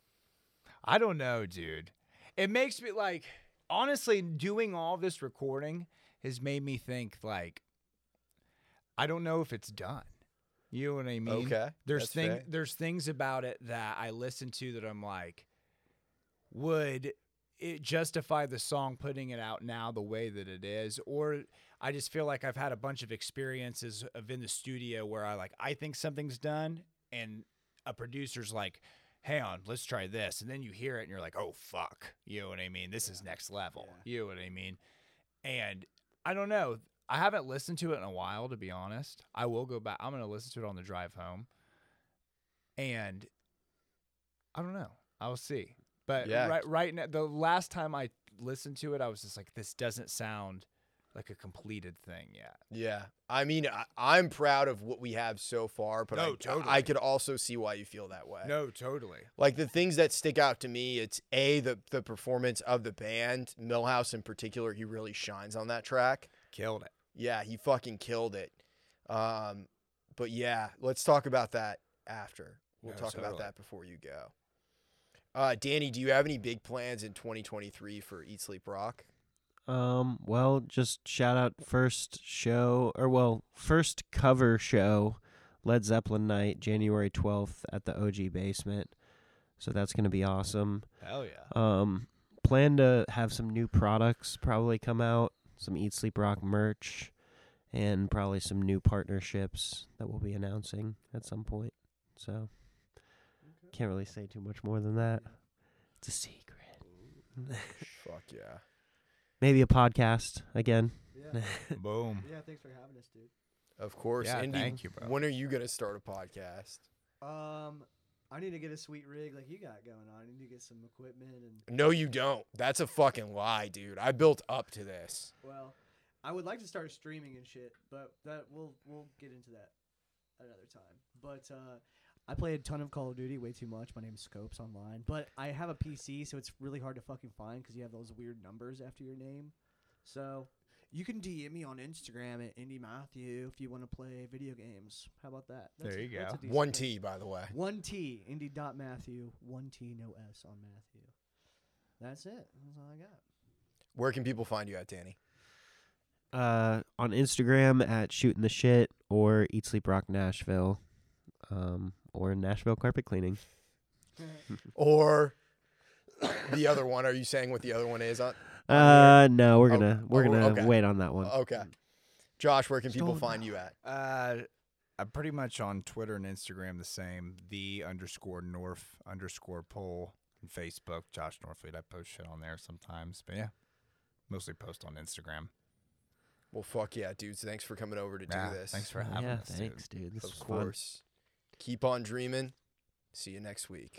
I don't know, dude. It makes me like honestly doing all this recording has made me think like I don't know if it's done. You know what I mean? Okay, There's that's thing fair. there's things about it that I listen to that I'm like, would it justify the song putting it out now the way that it is? Or I just feel like I've had a bunch of experiences of in the studio where I like I think something's done and a producer's like, "Hang on, let's try this," and then you hear it and you're like, "Oh fuck," you know what I mean? This is next level. You know what I mean? And I don't know. I haven't listened to it in a while, to be honest. I will go back. I'm gonna listen to it on the drive home, and I don't know. I'll see. But Yeah. right, right now, the last time I listened to it, I was just like, "This doesn't sound like a completed thing yet." Yeah. I mean, I, I'm proud of what we have so far, but No, I, totally. I could also see why you feel that way. No, totally. Like the things that stick out to me, it's a the the performance of the band. Millhouse in particular, he really shines on that track. Killed it. Yeah, he fucking killed it. Um, but yeah, let's talk about that after. We'll No, talk about that before you go. Uh, Danny, do you have any big plans in 2023 for Eat Sleep Rock? Um, well, just shout out first show or well, first cover show, Led Zeppelin night, January 12th at the OG basement. So that's going to be awesome. Hell yeah. Um, plan to have some new products probably come out, some Eat Sleep Rock merch, and probably some new partnerships that we'll be announcing at some point. So can't really say too much more than that. It's a secret. Fuck yeah. Maybe a podcast again. Yeah. Boom. yeah. Thanks for having us, dude. Of course. Yeah, Indy, thank you, bro. When are you gonna start a podcast? Um, I need to get a sweet rig like you got going on. I need to get some equipment and No, you don't. That's a fucking lie, dude. I built up to this. well, I would like to start streaming and shit, but that we'll we'll get into that another time. But uh, I play a ton of Call of Duty, way too much. My name's Scopes online, but I have a PC, so it's really hard to fucking find because you have those weird numbers after your name. So you can DM me on Instagram at Indy Mathew if you want to play video games. How about that? There you that's go. One name. T, by the way. One T, Indy dot Mathew, one T, no S on Mathew. That's it. That's all I got. Where can people find you at, Danny? Uh, on Instagram at shooting the shit or Eat Sleep Rock Nashville, um, or Nashville Carpet Cleaning. Or the other one? Are you saying what the other one is? On? Uh, no, we're Oh, gonna we're oh, gonna okay. wait on that one. Okay. Josh, where can people Stone find you at? Uh, I'm pretty much on Twitter and Instagram the same. The underscore North underscore poll and Facebook. Josh Norfleet. I post shit on there sometimes, but yeah, mostly post on Instagram. Well, fuck yeah, dudes. Thanks for coming over to Yeah, do this. Thanks for having yeah, us. dude. thanks, dude. This Of course. fun keep on dreaming. See you next week.